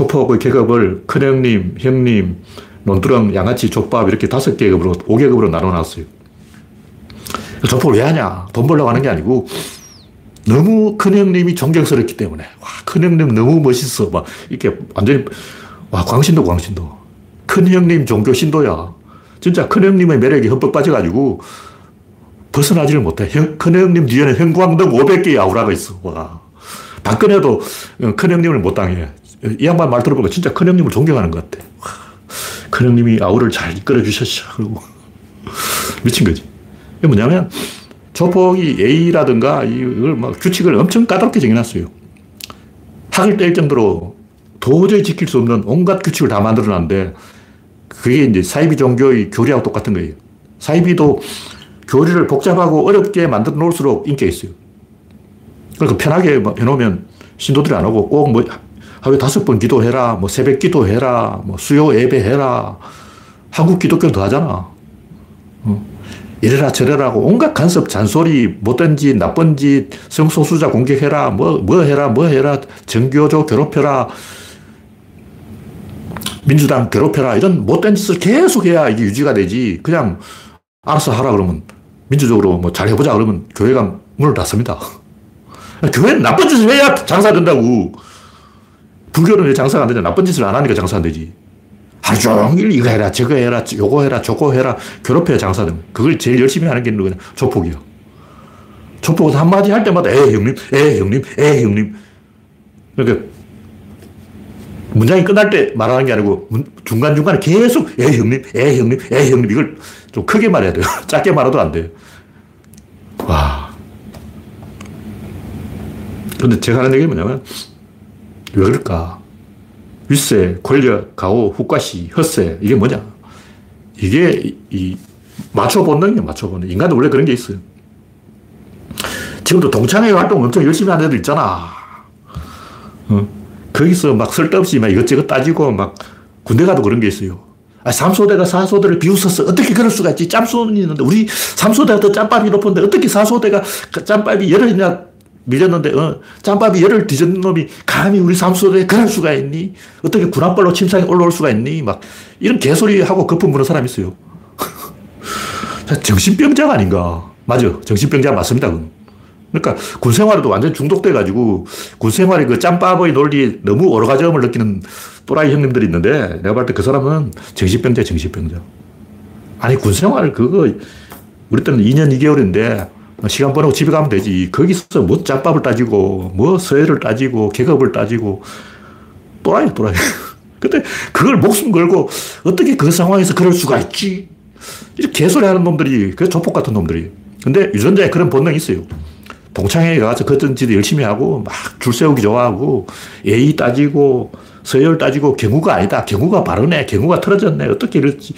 초포의 계급을 큰형님, 형님, 논두렁, 양아치, 족밥 이렇게 다섯 계급으로, 5계급으로 나눠놨어요. 조폭을 왜 하냐? 돈 벌려고 하는 게 아니고 너무 큰형님이 존경스럽기 때문에 와, 큰형님 너무 멋있어. 막 이렇게 완전히 와, 광신도 광신도. 큰형님 종교 신도야. 진짜 큰형님의 매력이 흠뻑 빠져가지고 벗어나지를 못해. 형, 큰형님 뒤에는 형광등 500개의 아우라가 있어. 와. 박근혜도 큰형님을 못 당해. 이 양반 말 들어보니까 진짜 큰 형님을 존경하는 것 같아. 큰 형님이 아우를 잘 이끌어 주셨어. 그리고 미친 거지. 이게 뭐냐면 조폭이 A라든가 이걸 막 규칙을 엄청 까다롭게 정해놨어요. 학을 뗄 정도로 도저히 지킬 수 없는 온갖 규칙을 다 만들어 놨는데 그게 이제 사이비 종교의 교리하고 똑같은 거예요. 사이비도 교리를 복잡하고 어렵게 만들어 놓을수록 인기가 있어요. 그러니까 편하게 해놓으면 신도들이 안 오고 꼭 뭐 하루에 다섯 번 기도해라, 뭐 새벽 기도해라, 뭐 수요 예배해라. 한국 기독교는 더 하잖아. 어. 이래라 저래라고 온갖 간섭, 잔소리, 못된 짓, 나쁜 짓, 성소수자 공격해라, 뭐, 뭐 해라, 뭐 해라, 정교조 괴롭혀라, 민주당 괴롭혀라, 이런 못된 짓을 계속 해야 이게 유지가 되지. 그냥 알아서 하라 그러면 민주적으로 뭐 잘 해보자 그러면 교회가 문을 닫습니다. 교회는 나쁜 짓을 해야 장사 된다고. 불교는 왜 장사가 안 되냐? 나쁜 짓을 안 하니까 장사 안 되지. 하루 종일 이거 해라, 저거 해라, 요거 해라, 저거 해라, 괴롭혀야 장사는. 그걸 제일 열심히 하는 게 누구냐? 조폭이요. 조폭은 한마디 할 때마다, 에, 형님, 에, 형님, 에, 형님. 그러니까, 문장이 끝날 때 말하는 게 아니고, 중간중간에 계속, 에, 형님, 에, 형님, 에, 형님. 이걸 좀 크게 말해야 돼요. 짧게 말해도 안 돼요. 와. 근데 제가 하는 얘기는 뭐냐면, 왜 그럴까? 윗세, 권력, 가오, 후과시, 헛세. 이게 뭐냐? 이게 이 맞춰 본능이야, 맞춰 본능. 인간도 원래 그런 게 있어요. 지금도 동창회 활동 엄청 열심히 하는 애들 있잖아. 어? 거기서 막 쓸데없이 막 이것저것 따지고 막 군대 가도 그런 게 있어요. 아, 삼소대가 사소대를 비웃었어. 어떻게 그럴 수가 있지? 짬손이 있는데, 우리 삼소대가 더 짬밥이 높은데, 어떻게 사소대가 그 짬밥이 열흘이나 밀렸는데, 어, 짬밥이 열을 뒤졌는 놈이 감히 우리 삼소대에 그럴 수가 있니? 어떻게 군함발로 침상에 올라올 수가 있니? 막, 이런 개소리 하고 거품 부는 사람이 있어요. 정신병자 아닌가? 맞아. 정신병자 맞습니다. 그건. 그러니까 군 생활에도 완전 중독돼가지고 군 생활의 그 짬밥의 논리 너무 오르가즘을 느끼는 또라이 형님들이 있는데 내가 볼 때 그 사람은 정신병자, 정신병자. 아니, 군 생활 그거 우리 때는 2년 2개월인데 시간 보내고 집에 가면 되지. 거기서 뭐 짬밥을 따지고, 뭐 서해를 따지고, 계급을 따지고, 또라이, 또라이. 근데 그걸 목숨 걸고 어떻게 그 상황에서 그럴 수가 있지? 이렇게 개소리 하는 놈들이, 그 조폭 같은 놈들이. 근데 유전자에 그런 본능이 있어요. 동창회에 가서 걷든지도 열심히 하고, 막 줄 세우기 좋아하고, 예의 따지고, 서열 따지고, 경우가 아니다. 경우가 바르네. 경우가 틀어졌네. 어떻게 이럴지.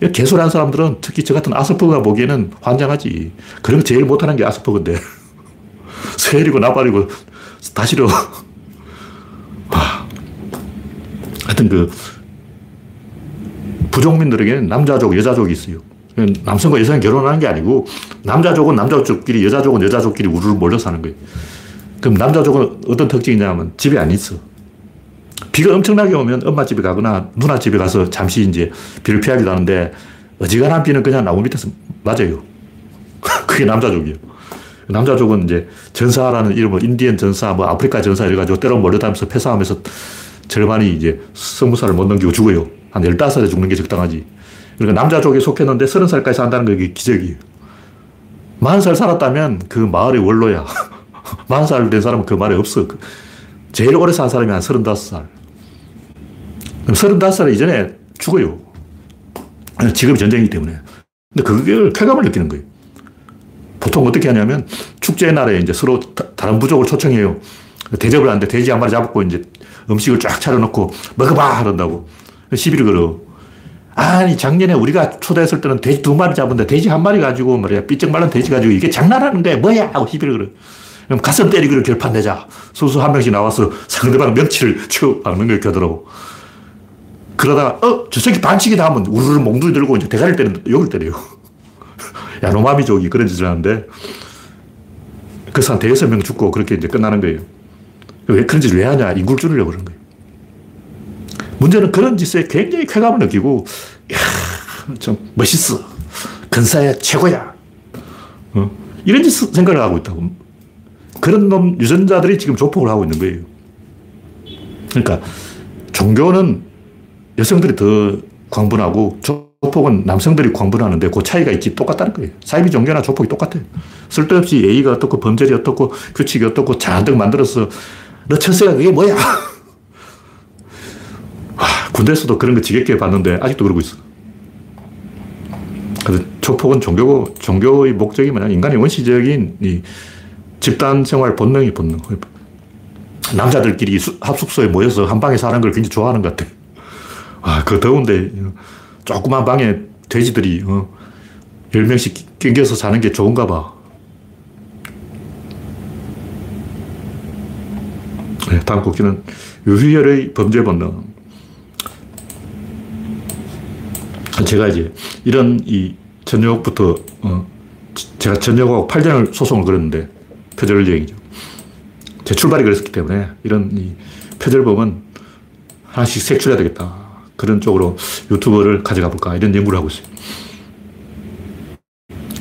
하는 사람들은 특히 저 같은 아스퍼가 보기에는 환장하지. 그런 거 제일 못하는 게 아스퍼인데. 서열이고 나발이고 다 싫어. 하여튼 그, 부족민들에게는 남자족, 여자족이 있어요. 남성과 여성이 결혼하는 게 아니고 남자족은 남자족끼리 여자족은 여자족끼리 우르르 몰려 사는 거예요. 그럼 남자족은 어떤 특징이 냐면 집에 안 있어. 비가 엄청나게 오면 엄마 집에 가거나 누나 집에 가서 잠시 이제 비를 피하기도 하는데 어지간한 비는 그냥 나무 밑에서 맞아요. 그게 남자족이에요. 남자족은 이제 전사라는 이름으로 인디언 전사, 뭐 아프리카 전사 이래가지고 때로 몰려다니면서 패싸움에서 절반이 이제 성무사를 못 넘기고 죽어요. 한 15살에 죽는 게 적당하지. 그러니까 남자족에 속했는데 30살까지 산다는 게 기적이에요. 40살 살았다면 그 마을의 원로야. 40살 된 사람은 그 말에 없어. 제일 오래 산 사람이 한 35살. 그럼 35살 이전에 죽어요. 지금 전쟁이기 때문에. 근데 그걸 쾌감을 느끼는 거예요. 보통 어떻게 하냐면 축제 날에 이제 서로 다른 부족을 초청해요. 대접을 하는데 돼지 한 마리 잡고 이제 음식을 쫙 차려놓고 먹어봐! 그런다고. 시비를 걸어. 아니, 작년에 우리가 초대했을 때는 돼지 두 마리 잡은데 돼지 한 마리 가지고 말이야. 삐쩍 말른 돼지 가지고 이게 장난하는 거야. 뭐야? 하고 시비를 걸어. 그럼 가슴 때리기로 결판 내자. 소수 한 명씩 나와서 상대방 명치를 쭉 박는 걸 겨더라고. 그러다가, 어, 저 새끼 반칙이다 하면 우르르 몽둥이 들고 이제 대가리를 때리는, 욕을 때려요. 야노마미족이 그런 짓을 하는데, 그래서 한 대여섯 명 죽고 그렇게 이제 끝나는 거예요. 왜 그런 짓을 왜 하냐? 인구를 줄이려고 그러는 거예요. 문제는 그런 짓에 굉장히 쾌감을 느끼고, 이야, 좀 멋있어. 근사야, 최고야. 어? 이런 짓 생각을 하고 있다고. 그런 놈 유전자들이 지금 조폭을 하고 있는 거예요. 그러니까 종교는 여성들이 더 광분하고 조폭은 남성들이 광분하는데 그 차이가 있지 똑같다는 거예요. 사이비 종교나 조폭이 똑같아요. 쓸데없이 예의가 어떻고 범죄이 어떻고 규칙이 어떻고 잔뜩 만들어서 너 철새가 그게 뭐야? 군대에서도 그런 거 지겹게 봤는데 아직도 그러고 있어. 그래서 조폭은 종교고 종교의 목적이 뭐냐 인간의 원시적인 이 집단 생활 본능이 본능. 남자들끼리 합숙소에 모여서 한 방에 사는 걸 굉장히 좋아하는 것 같아. 아, 그 더운데 조그만 방에 돼지들이 어, 10명씩 낑겨서 사는 게 좋은가 봐. 네, 다음 곡기는 유희열의 범죄 본능. 제가 이제 이런 이 전역부터 어, 제가 전역하고 8년을 소송을 걸었는데 표절 여행이죠. 제 출발이 그랬기 때문에 이런 이 표절범은 하나씩 색출해야 되겠다. 그런 쪽으로 유튜버를 가져가 볼까 이런 연구를 하고 있어요.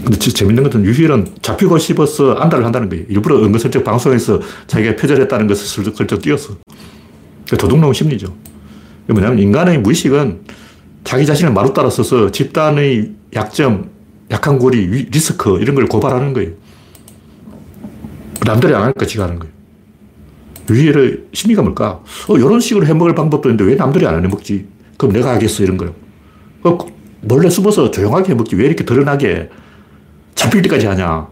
근데 재밌는 것은 유희열은 잡히고 싶어서 안달을 한다는 거예요. 일부러 은근슬쩍 방송에서 자기가 표절했다는 것을 슬쩍 띄었어. 도둑놈 심리죠. 뭐냐면 인간의 무의식은 자기 자신을 마루 따라 써서 집단의 약점, 약한 고리, 리스크 이런 걸 고발하는 거예요. 남들이 안 하니까 지가 하는 거예요. 유희의 심리가 뭘까? 어, 이런 식으로 해먹을 방법도 있는데 왜 남들이 안 해먹지? 그럼 내가 하겠어, 이런 거요. 어, 몰래 숨어서 조용하게 해먹지. 왜 이렇게 드러나게 잡힐 때까지 하냐?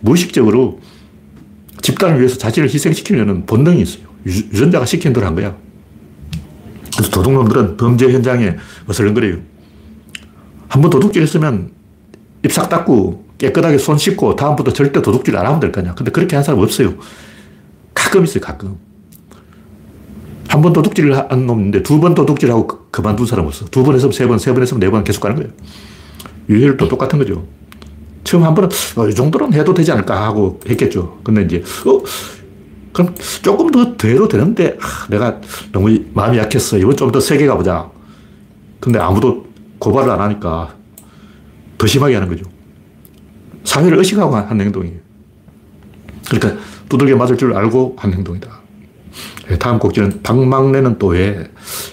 무의식적으로 집단을 위해서 자신을 희생시키려는 본능이 있어요. 유전자가 시킨 대로 한 거야. 그래서 도둑놈들은 범죄 현장에 어슬렁거려요. 한번 도둑질 했으면 입싹 닦고 깨끗하게 손 씻고 다음부터 절대 도둑질 안 하면 될거 아니야. 근데 그렇게 한 사람 없어요. 가끔 있어요, 가끔. 한 번 도둑질을 한 놈인데 두 번 도둑질하고 그, 그만둔 사람 없어. 두 번 했으면 세 번, 세 번 했으면 네 번 계속 가는 거예요. 유혈도 똑같은 거죠. 처음 한 번은 어, 이 정도는 해도 되지 않을까 하고 했겠죠. 근데 이제, 어, 그럼 조금 더 돼도 되는데, 아, 내가 너무 마음이 약했어. 이번 좀 더 세게 가보자. 근데 아무도 고발을 안 하니까 더 심하게 하는 거죠. 사회를 의식하고 한 행동이에요. 그러니까 두들겨 맞을 줄 알고 한 행동이다. 예, 다음 곡지는 방망내는 또 왜?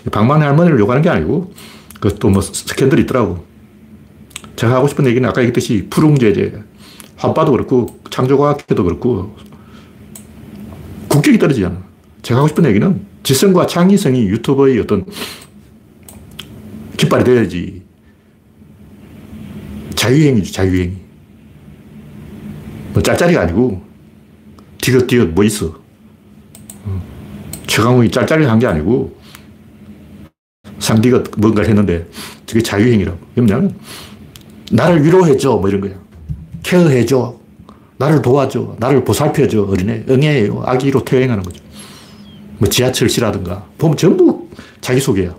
방망내 할머니를 욕하는 게 아니고 그것도 뭐 스캔들이 있더라고. 제가 하고 싶은 얘기는 아까 얘기했듯이 푸릉제제, 환빠도 그렇고 창조과학회도 그렇고 국격이 떨어지잖아. 제가 하고 싶은 얘기는 지성과 창의성이 유튜버의 어떤 깃발이 돼야지. 자유행위죠, 자유행위. 뭐 짤짤이가 아니고, 디귿디귿 뭐 있어. 어. 최강욱이 짤짤이 한 게 아니고, 상디가 뭔가를 했는데, 저게 자유행위라고. 뭐냐면, 나를 위로해줘, 뭐 이런 거야. 케어해줘. 나를 도와줘. 나를 보살펴줘. 어린애. 응애예요. 아기로 퇴행하는 거죠. 뭐 지하철 시라든가. 보면 전부 자기소개야.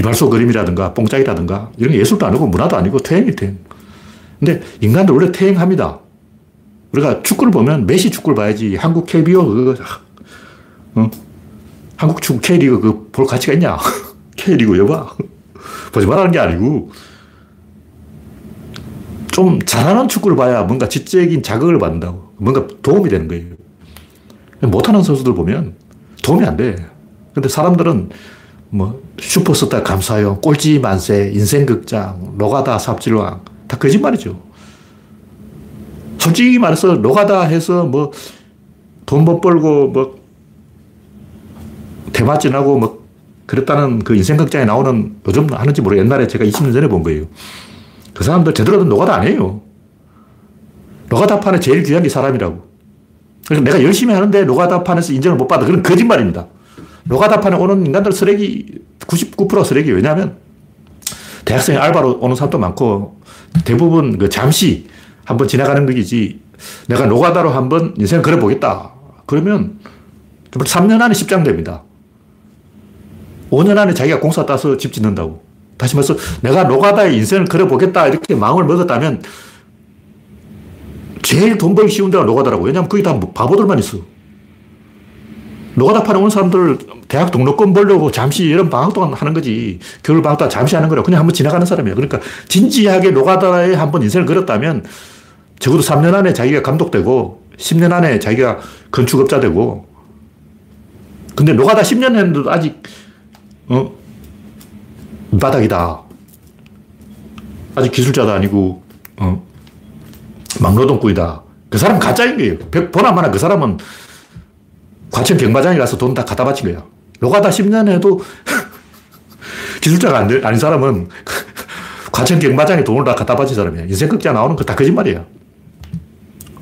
이발소 그림이라든가 뽕짝이라든가 이런 게 예술도 아니고 문화도 아니고 퇴행이 퇴행. 근데 인간들 원래 퇴행합니다. 우리가 축구를 보면 메시 축구를 봐야지 한국 KBO 그거 어? 한국 축구 K리그 그볼 가치가 있냐? K리그 여봐. 보지 말라는 게 아니고 좀 잘하는 축구를 봐야 뭔가 지적인 자극을 받는다고. 뭔가 도움이 되는 거예요. 못하는 선수들 보면 도움이 안 돼. 근데 사람들은 뭐 슈퍼스타 감사용, 꼴찌 만세, 인생극장, 노가다 삽질왕 다 거짓말이죠. 솔직히 말해서 노가다 해서 뭐 돈 못 벌고 뭐 대마진하고 뭐 그랬다는 그 인생극장에 나오는 요즘 하는지 모르겠 옛날에 제가 20년 전에 본 거예요. 그 사람들 제대로 된 노가다 안 해요. 노가다판에 제일 귀한 게 사람이라고. 그래서 내가 열심히 하는데 노가다판에서 인정을 못 받아. 그건 거짓말입니다. 노가다판에 오는 인간들 쓰레기, 99% 쓰레기. 왜냐하면 대학생이 알바로 오는 사람도 많고 대부분 그 잠시 한번 지나가는 거지. 내가 노가다로 한번 인생을 걸어보겠다. 그러면 3년 안에 십장됩니다. 5년 안에 자기가 공사 따서 집 짓는다고. 다시 말해서 내가 노가다의 인생을 걸어보겠다 이렇게 마음을 먹었다면 제일 돈 벌기 쉬운 데가 노가다라고. 왜냐하면 거기 다 바보들만 있어. 노가다 판에 온 사람들 대학 등록금 벌려고 잠시 여름 방학 동안 하는 거지. 겨울 방학 동안 잠시 하는 거라 그냥 한번 지나가는 사람이야. 그러니까 진지하게 노가다에 한번 인생을 걸었다면 적어도 3년 안에 자기가 감독되고 10년 안에 자기가 건축업자 되고 근데 노가다 10년 했는데도 아직 어? 바닥이다. 아직 기술자도 아니고, 어? 막노동꾼이다. 그 사람 가짜인 거예요. 보나마나 그 사람은 과천 경마장에 가서 돈 다 갖다 바친 거야. 노가다 10년 해도 기술자가 안 돼, 아닌 사람은 과천 경마장에 돈을 다 갖다 바친 사람이야. 인생 극장 나오는 거 다 거짓말이야.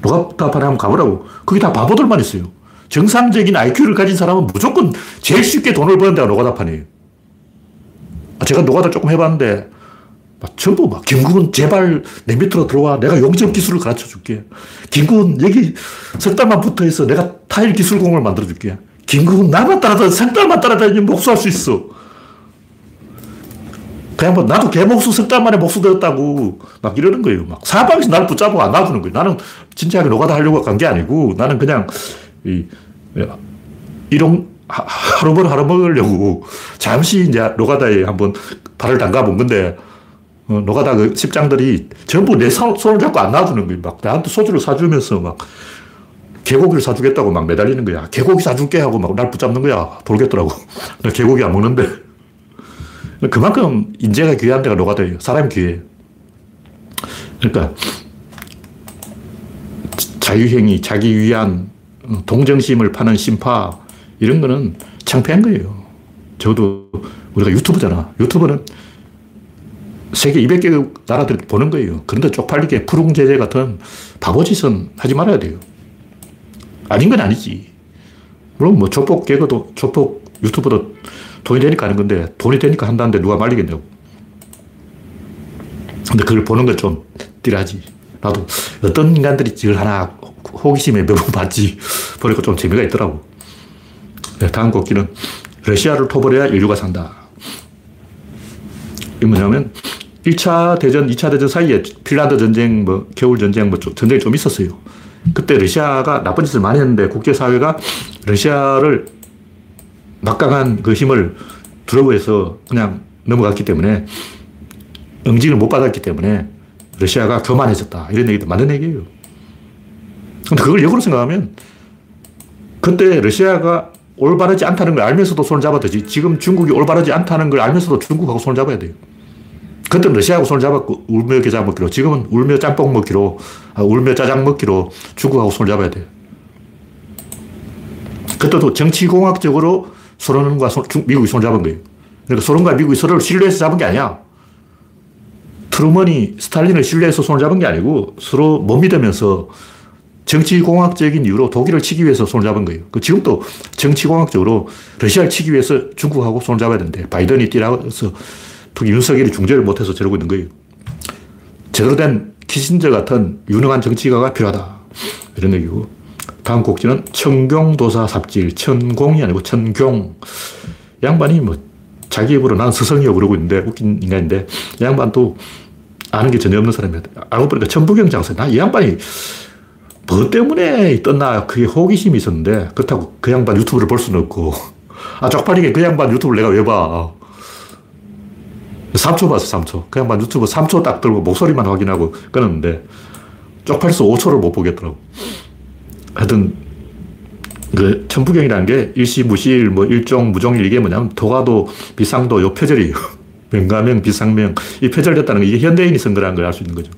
노가다판에 한번 가보라고. 거기 다 바보들만 있어요. 정상적인 IQ를 가진 사람은 무조건 제일 쉽게 돈을 버는 데가 노가다판이에요. 아, 제가 노가다 조금 해봤는데, 막 전부 막, 김국은 제발 내 밑으로 들어와. 내가 용접 기술을 가르쳐 줄게. 김국은 여기 석 달만 붙어 있어. 내가 타일 기술공을 만들어 줄게. 김국은 나만 따라다니, 석 달만 따라다니면 목수할 수 있어. 그냥 뭐, 나도 개목수 석달 만에 목수 되었다고 막 이러는 거예요. 막 사방에서 나를 붙잡고 안 놔주는 거예요. 나는 진지하게 노가다 하려고 간 게 아니고 나는 그냥 이, 이런 하루 벌 하루 먹으려고 잠시 이제 노가다에 한번 발을 담가 본 건데 어, 노가다 그 십장들이 전부 내 손, 을 잡고 안 놔주는 거예요. 막 나한테 소주를 사주면서 막 개고기를 사주겠다고 막 매달리는 거야. 개고기 사줄게 하고 막 날 붙잡는 거야. 돌겠더라고. 나 개고기 안 먹는데. 그만큼 인재가 귀한 데가 노가다예요. 사람이 귀해. 그러니까 자유행위, 자기 위한 동정심을 파는 심파 이런 거는 창피한 거예요. 저도 우리가 유튜브잖아. 유튜브는 세계 200개 나라들 보는 거예요. 그런데 쪽팔리게 푸릉제제 같은 바보짓은 하지 말아야 돼요. 아닌 건 아니지. 물론 뭐 조폭 개그도, 조폭 유튜브도 돈이 되니까 하는 건데 돈이 되니까 한다는데 누가 말리겠냐고. 근데 그걸 보는 건 좀 띠라지. 나도 어떤 인간들이 이걸 하나 호기심에 몇 번 봤지. 보니까 좀 재미가 있더라고. 네, 다음 곡기는 러시아를 토벌해야 인류가 산다. 이 뭐냐면 1차 대전, 2차 대전 사이에 핀란드 전쟁, 뭐 겨울 전쟁, 뭐 전쟁이 좀 있었어요. 그때 러시아가 나쁜 짓을 많이 했는데 국제사회가 러시아를 막강한 그 힘을 두려워해서 그냥 넘어갔기 때문에 응징을 못 받았기 때문에 러시아가 교만해졌다. 이런 얘기도 맞는 얘기예요. 근데 그걸 역으로 생각하면 그때 러시아가 올바르지 않다는 걸 알면서도 손을 잡아야 되지. 지금 중국이 올바르지 않다는 걸 알면서도 중국하고 손을 잡아야 돼요. 그때는 러시아하고 손을 잡았고 울며 겨자 먹기로 지금은 울며 짬뽕 먹기로 아, 울며 짜장 먹기로 중국하고 손을 잡아야 돼요. 그때도 정치공학적으로 소련과 손, 미국이 손을 잡은 거예요. 그러니까 소련과 미국이 서로를 신뢰해서 잡은 게 아니야. 트루먼이 스탈린을 신뢰해서 손을 잡은 게 아니고 서로 못 믿으면서 정치공학적인 이유로 독일을 치기 위해서 손을 잡은 거예요. 그 지금도 정치공학적으로 러시아를 치기 위해서 중국하고 손을 잡아야 되는데 바이든이 뛰라서 특히 윤석열이 중재를 못해서 저러고 있는 거예요. 제대로 된 키신저 같은 유능한 정치가가 필요하다. 이런 얘기고. 다음 곡지는 청경도사 삽질. 천공이 아니고 천경. 양반이 뭐 자기 입으로 난 스승이요 그러고 있는데 웃긴 인간인데 양반도 아는 게 전혀 없는 사람이야. 알고 보니까 천부경 장사. 나이 양반이 뭐 때문에 떴나 그게 호기심이 있었는데 그렇다고 그 양반 유튜브를 볼 수는 없고 아 쪽팔리게 그 양반 유튜브를 내가 왜 봐. 3초 봤어, 3초. 그 양반 유튜브 3초 딱 들고 목소리만 확인하고 끊었는데 쪽팔려서 5초를 못 보겠더라고. 하여튼 그 천부경이라는 게 일시, 무시일, 뭐 일종, 무종일 이게 뭐냐면 도가도, 비상도 요 표절이에요. 명가명, 비상명. 이 표절됐다는 게 이게 현대인이 쓴 거라는 걸 알 수 있는 거죠.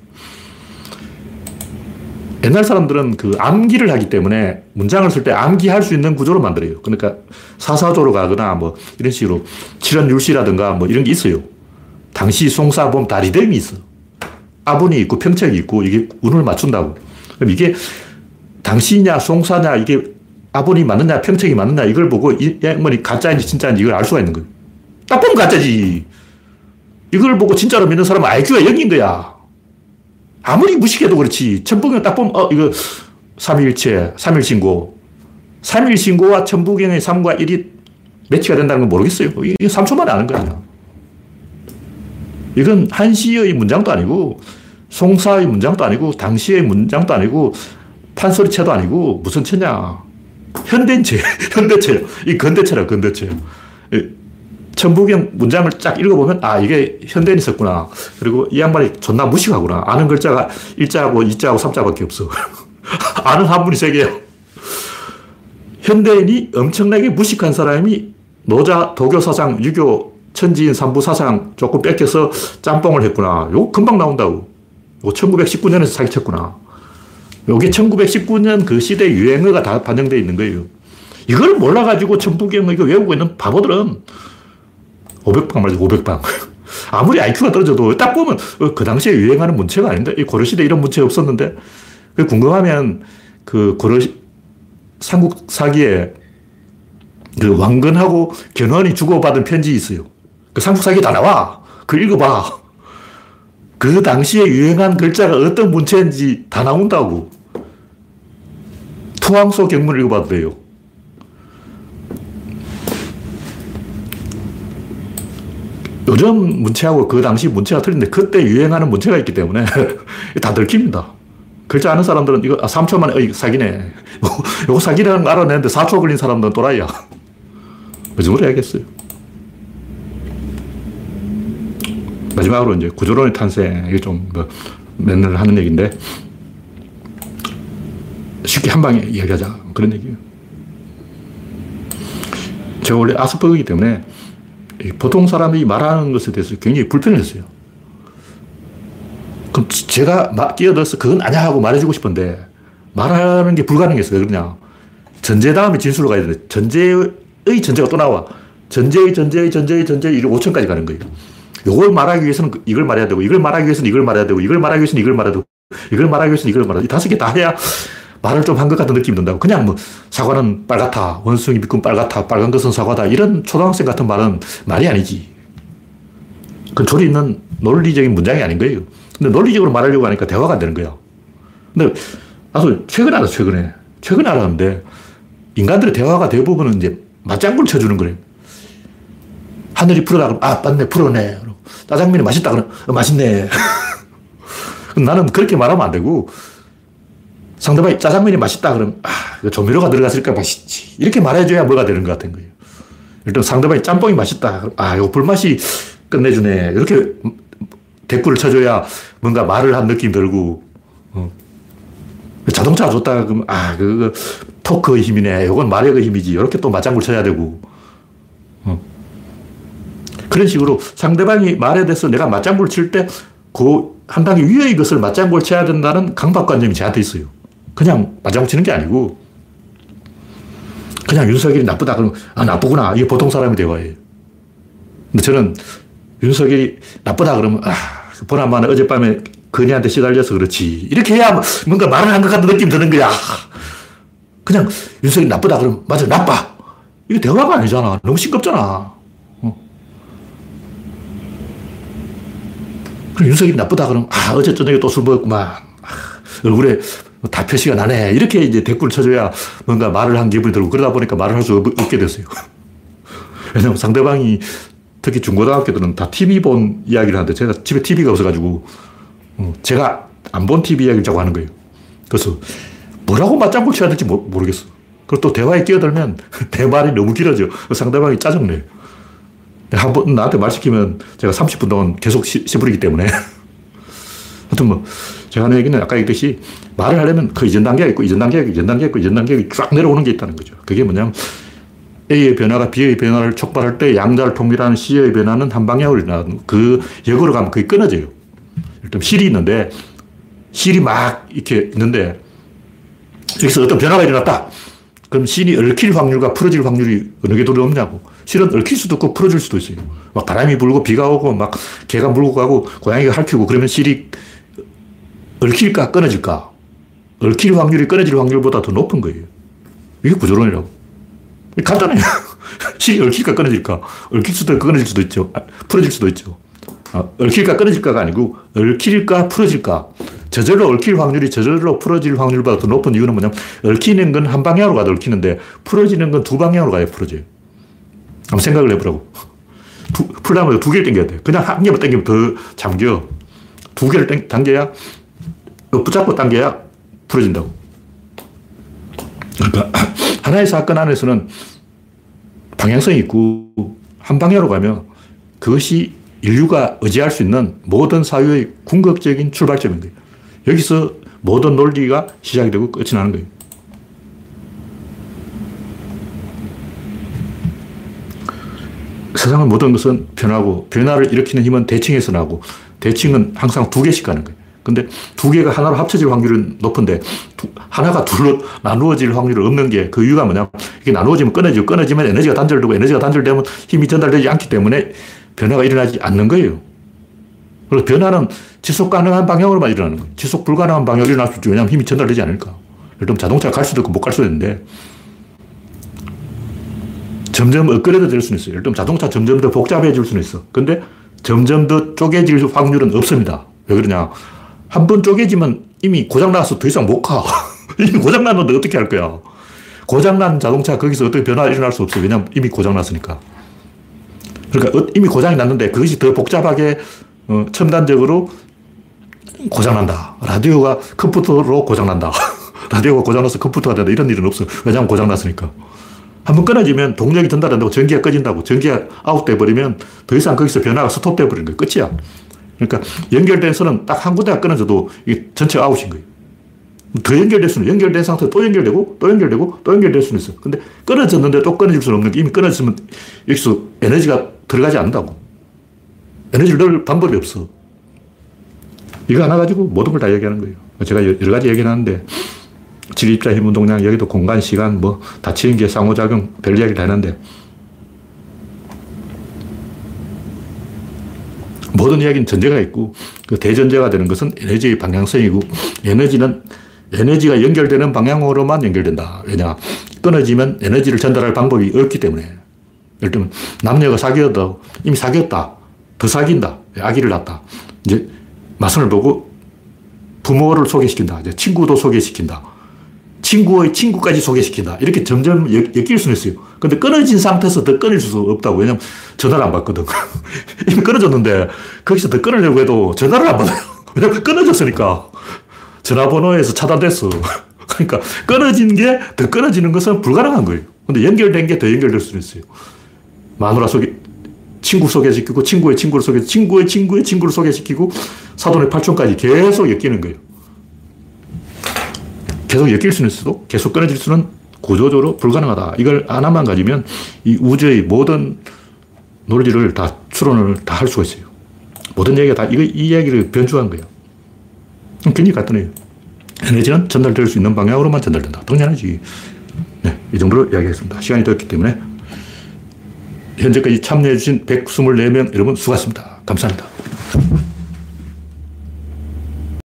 옛날 사람들은 그 암기를 하기 때문에 문장을 쓸 때 암기할 수 있는 구조로 만들어요. 그러니까 사사조로 가거나 뭐 이런 식으로 칠연율시라든가 뭐 이런 게 있어요. 당시 송사 보면 다 리듬이 있어. 아분이 있고 평책이 있고 이게 운을 맞춘다고. 그럼 이게 당시냐 송사냐 이게 아분이 맞느냐 평책이 맞느냐 이걸 보고 이 양반이 가짜인지 진짜인지 이걸 알 수가 있는 거예요. 딱 보면 가짜지. 이걸 보고 진짜로 믿는 사람은 IQ가 0인 거야. 아무리 무식해도 그렇지. 천부경 딱 보면, 어, 이거 3일체, 3일 신고. 3일 신고와 천부경의 3과 1이 매치가 된다는 건 모르겠어요. 이게 3초 만에 아는 거야. 이건 한시의 문장도 아니고, 송사의 문장도 아니고, 당시의 문장도 아니고, 판소리체도 아니고, 무슨 체냐. 현대체, 현대체요. 이 근대체라, 근대체. 천부경 문장을 쫙 읽어보면, 아, 이게 현대인이 썼구나. 그리고 이 양반이 존나 무식하구나. 아는 글자가 일자하고 이자하고 삼자밖에 없어. 아는 한문이 세 개야. 현대인이 엄청나게 무식한 사람이 노자, 도교 사상, 유교, 천지인 삼부 사상 조금 뺏겨서 짬뽕을 했구나. 요 금방 나온다고. 요 1919년에서 사기쳤구나. 요게 1919년 그 시대 유행어가 다 반영되어 있는 거예요. 이걸 몰라가지고 천부경 이거 외우고 있는 바보들은 500방 말이죠, 500방. 아무리 IQ가 떨어져도 딱 보면 어, 그 당시에 유행하는 문체가 아닌데, 이 고려시대 이런 문체 없었는데, 그 궁금하면 그 고려 삼국 사기에 그 왕건하고 견훤이 주고받은 편지 있어요. 그 삼국 사기 다 나와. 그 읽어봐. 그 당시에 유행한 글자가 어떤 문체인지 다 나온다고. 투항소 경문 읽어봐도 돼요. 요즘 문체하고 그 당시 문체가 틀린데 그때 유행하는 문체가 있기 때문에 다 들킵니다. 글자 아는 사람들은 이거 아, 3초 만에 어, 사기네. 이거 사기라는 거 알아내는데 4초 걸린 사람들은 또라이야. 무슨 소리 해야겠어요. 마지막으로 이제 구조론의 탄생, 이게 좀뭐 맨날 하는 얘기인데 쉽게 한 방에 이야기하자. 그런 얘기예요. 제가 원래 아스퍼그이기 때문에 보통 사람이 말하는 것에 대해서 굉장히 불편했어요. 그럼 제가 막 끼어들어서 그건 아니야 하고 말해주고 싶은데 말하는 게 불가능했어요. 왜 그러냐. 전제 다음에 진술로 가야 되는데 전제의 전제가 또 나와. 전제의 전제의 전제의 전제의 이게 5천까지 가는 거예요. 이걸 말하기 위해서는 그 이걸 말해야 되고, 이걸 말하기 위해서는 이걸 말해야 되고, 이걸 말하기 위해서는 이걸 말해야 되고, 이걸 말하기 위해서는 이걸 말해야 되고, 다섯 개 다 해야 말을 좀 한 것 같은 느낌이 든다고. 그냥 뭐, 사과는 빨갛다. 원숭이 밑금 빨갛다. 빨간 것은 사과다. 이런 초등학생 같은 말은 말이 아니지. 그 조리 있는 논리적인 문장이 아닌 거예요. 근데 논리적으로 말하려고 하니까 대화가 안 되는 거야. 근데 나도 최근에 알았어, 최근에. 최근에 알았는데, 인간들의 대화가 대부분은 이제 맞장구를 쳐주는 거예요. 하늘이 푸르다 그러면, 아, 맞네, 푸르네. 짜장면이 맛있다 그러면, 어, 맛있네. 나는 그렇게 말하면 안 되고, 상대방이 짜장면이 맛있다 그러면, 아, 조미료가 들어갔으니까 맛있지. 이렇게 말해줘야 뭐가 되는 것 같은 거예요. 일단 상대방이 짬뽕이 맛있다. 아, 요 불맛이 끝내주네. 이렇게 댓글을 쳐줘야 뭔가 말을 한 느낌 들고, 어. 자동차 좋다 그러면, 아, 그, 토크의 힘이네. 요건 마력의 힘이지. 이렇게 또 맞장구를 쳐야 되고, 어. 그런 식으로 상대방이 말에 대해서 내가 맞장구를 칠 때, 그 한 단계 위의 것을 맞장구를 쳐야 된다는 강박관념이 저한테 있어요. 그냥 맞장구 치는 게 아니고, 그냥 윤석열이 나쁘다 그러면, 아, 나쁘구나. 이게 보통 사람의 대화예요. 근데 저는 윤석열이 나쁘다 그러면, 아, 보나마나 어젯밤에 근이한테 시달려서 그렇지. 이렇게 해야 뭔가 말을 한 것 같은 느낌 드는 거야. 그냥 윤석열이 나쁘다 그러면, 맞아, 나빠. 이게 대화가 아니잖아. 너무 싱겁잖아. 그럼 윤석열이 나쁘다 그러면, 아, 어제 저녁에 또 술 먹었구만. 아, 얼굴에 다 표시가 나네. 이렇게 이제 댓글 쳐줘야 뭔가 말을 한 기분이 들고 그러다 보니까 말을 할 수 없게 됐어요. 왜냐면 상대방이 특히 중고등학교들은 다 TV 본 이야기를 하는데 제가 집에 TV가 없어가지고 어, 제가 안 본 TV 이야기를 자꾸 하는 거예요. 그래서 뭐라고 맞장구 쳐야 될지 모르겠어. 그리고 또 대화에 끼어들면 내 말이 너무 길어져. 상대방이 짜증내. 한 번 나한테 말 시키면 제가 30분 동안 계속 시, 시부리기 때문에. 하여튼 뭐, 제가 하는 얘기는 아까 얘기했듯이 말을 하려면 그 이전 단계가 있고, 이전 단계가 있고, 이전 단계가 있고, 이전 단계가 쫙 내려오는 게 있다는 거죠. 그게 뭐냐면 A의 변화가 B의 변화를 촉발할 때 양자를 통일하는 C의 변화는 한 방향으로 일어나는 그 역으로 가면 그게 끊어져요. 일단 실이 있는데 실이 막 이렇게 있는데 여기서 어떤 변화가 일어났다. 그럼 실이 얽힐 확률과 풀어질 확률이 어느 게 더 높냐고. 실은 얽힐 수도 있고 풀어질 수도 있어요. 막 바람이 불고 비가 오고 막 개가 물고 가고 고양이가 핥히고 그러면 실이 얽힐까 끊어질까? 얽힐 확률이 끊어질 확률보다 더 높은 거예요. 이게 구조론이라고. 간단해요. 실이 얽힐까 끊어질까. 얽힐 수도 있고 끊어질 수도 있죠. 아, 풀어질 수도 있죠. 아, 얽힐까 끊어질까가 아니고 얽힐까 풀어질까. 저절로 얽힐 확률이 저절로 풀어질 확률보다 더 높은 이유는 뭐냐면 얽히는 건 한 방향으로 가도 얽히는데 풀어지는 건 두 방향으로 가야 풀어져요. 한번 생각을 해보라고. 두, 풀려면 두 개를 당겨야 돼. 그냥 한 개만 당기면 더 잠겨. 두 개를 당, 당겨야, 붙잡고 당겨야 풀어진다고. 그러니까 하나의 사건 안에서는 방향성이 있고 한 방향으로 가면 그것이 인류가 의지할 수 있는 모든 사유의 궁극적인 출발점인 거예요. 여기서 모든 논리가 시작이 되고 끝이 나는 거예요. 세상의 모든 것은 변하고 변화를 일으키는 힘은 대칭에서 나고 대칭은 항상 두 개씩 가는 거예요. 근데 두 개가 하나로 합쳐질 확률은 높은데 두, 하나가 둘로 나누어질 확률이 없는 게 그 이유가 뭐냐 이게 나누어지면 끊어지고 끊어지면 에너지가 단절되고 에너지가 단절되면 힘이 전달되지 않기 때문에 변화가 일어나지 않는 거예요. 그래서 변화는 지속 가능한 방향으로만 일어나는 거예요. 지속 불가능한 방향으로 일어날 수 있죠. 왜냐하면 힘이 전달되지 않을까. 들면 자동차가 갈 수도 있고 못 갈 수도 있는데 점점 업그레이드 될 수는 있어요. 예를 들면 자동차 점점 더 복잡해질 수는 있어. 근데 점점 더 쪼개질 확률은 없습니다. 왜 그러냐. 한 번 쪼개지면 이미 고장나서 더 이상 못 가. 이미 고장났는데 어떻게 할 거야. 고장난 자동차 거기서 어떻게 변화 일어날 수 없어. 왜냐면 이미 고장났으니까. 그러니까 어, 이미 고장이 났는데 그것이 더 복잡하게 어, 첨단적으로 고장난다. 라디오가 컴퓨터로 고장난다. 라디오가 고장나서 컴퓨터가 된다. 이런 일은 없어. 왜냐하면 고장났으니까. 한번 끊어지면 동력이 전달된다고 전기가 꺼진다고 전기가 아웃돼 버리면 더 이상 거기서 변화가 스톱돼 버리는 거예요. 끝이야. 그러니까 연결된 선은 딱 한 군데가 끊어져도 이게 전체 아웃인 거예요. 더 연결될 수는 연결된 상태로 또 연결되고 또 연결되고 또 연결될 수는 있어. 근데 끊어졌는데 또 끊어질 수는 없는 게 이미 끊어졌으면 여기서 에너지가 들어가지 않는다고. 에너지를 넣을 방법이 없어. 이거 하나 가지고 모든 걸 다 얘기하는 거예요. 제가 여러 가지 얘기는 하는데 질입자 힘 운동량 여기도 공간 시간 뭐 다치는 게 상호작용 별 이야기를 다 했는데 모든 이야기는 전제가 있고 그 대전제가 되는 것은 에너지의 방향성이고 에너지는 에너지가 연결되는 방향으로만 연결된다. 왜냐? 끊어지면 에너지를 전달할 방법이 없기 때문에. 예를 들면 남녀가 사귀어도 이미 사귀었다. 더 사귄다. 아기를 낳았다. 이제 마선을 보고 부모를 소개시킨다. 이제 친구도 소개시킨다. 친구의 친구까지 소개시킨다. 이렇게 점점 엮 일 수는 있어요. 근데 끊어진 상태에서 더 끊을 수 없다고. 왜냐면 전화를 안 받거든. 이미 끊어졌는데 거기서 더 끊으려고 해도 전화를 안 받아요. 왜냐면 끊어졌으니까. 전화번호에서 차단됐어. 그러니까 끊어진 게 더 끊어지는 것은 불가능한 거예요. 근데 연결된 게 더 연결될 수는 있어요. 마누라 소개, 친구 소개시키고, 친구의 친구를 소개, 친구의 친구의 친구를 소개시키고, 사돈의 팔촌까지 계속 엮이는 거예요. 계속 엮일 수는 있어도 계속 끊어질 수는 구조적으로 불가능하다. 이걸 하나만 가지면 이 우주의 모든 논리를 다 추론을 다 할 수가 있어요. 모든 얘기가 다 이거, 이 이야기를 변주한 거예요. 굉장히 간단해요. 에너지는 전달될 수 있는 방향으로만 전달된다. 당연하지. 네, 이 정도로 이야기했습니다. 시간이 되었기 때문에 현재까지 참여해주신 124명 여러분 수고하셨습니다. 감사합니다.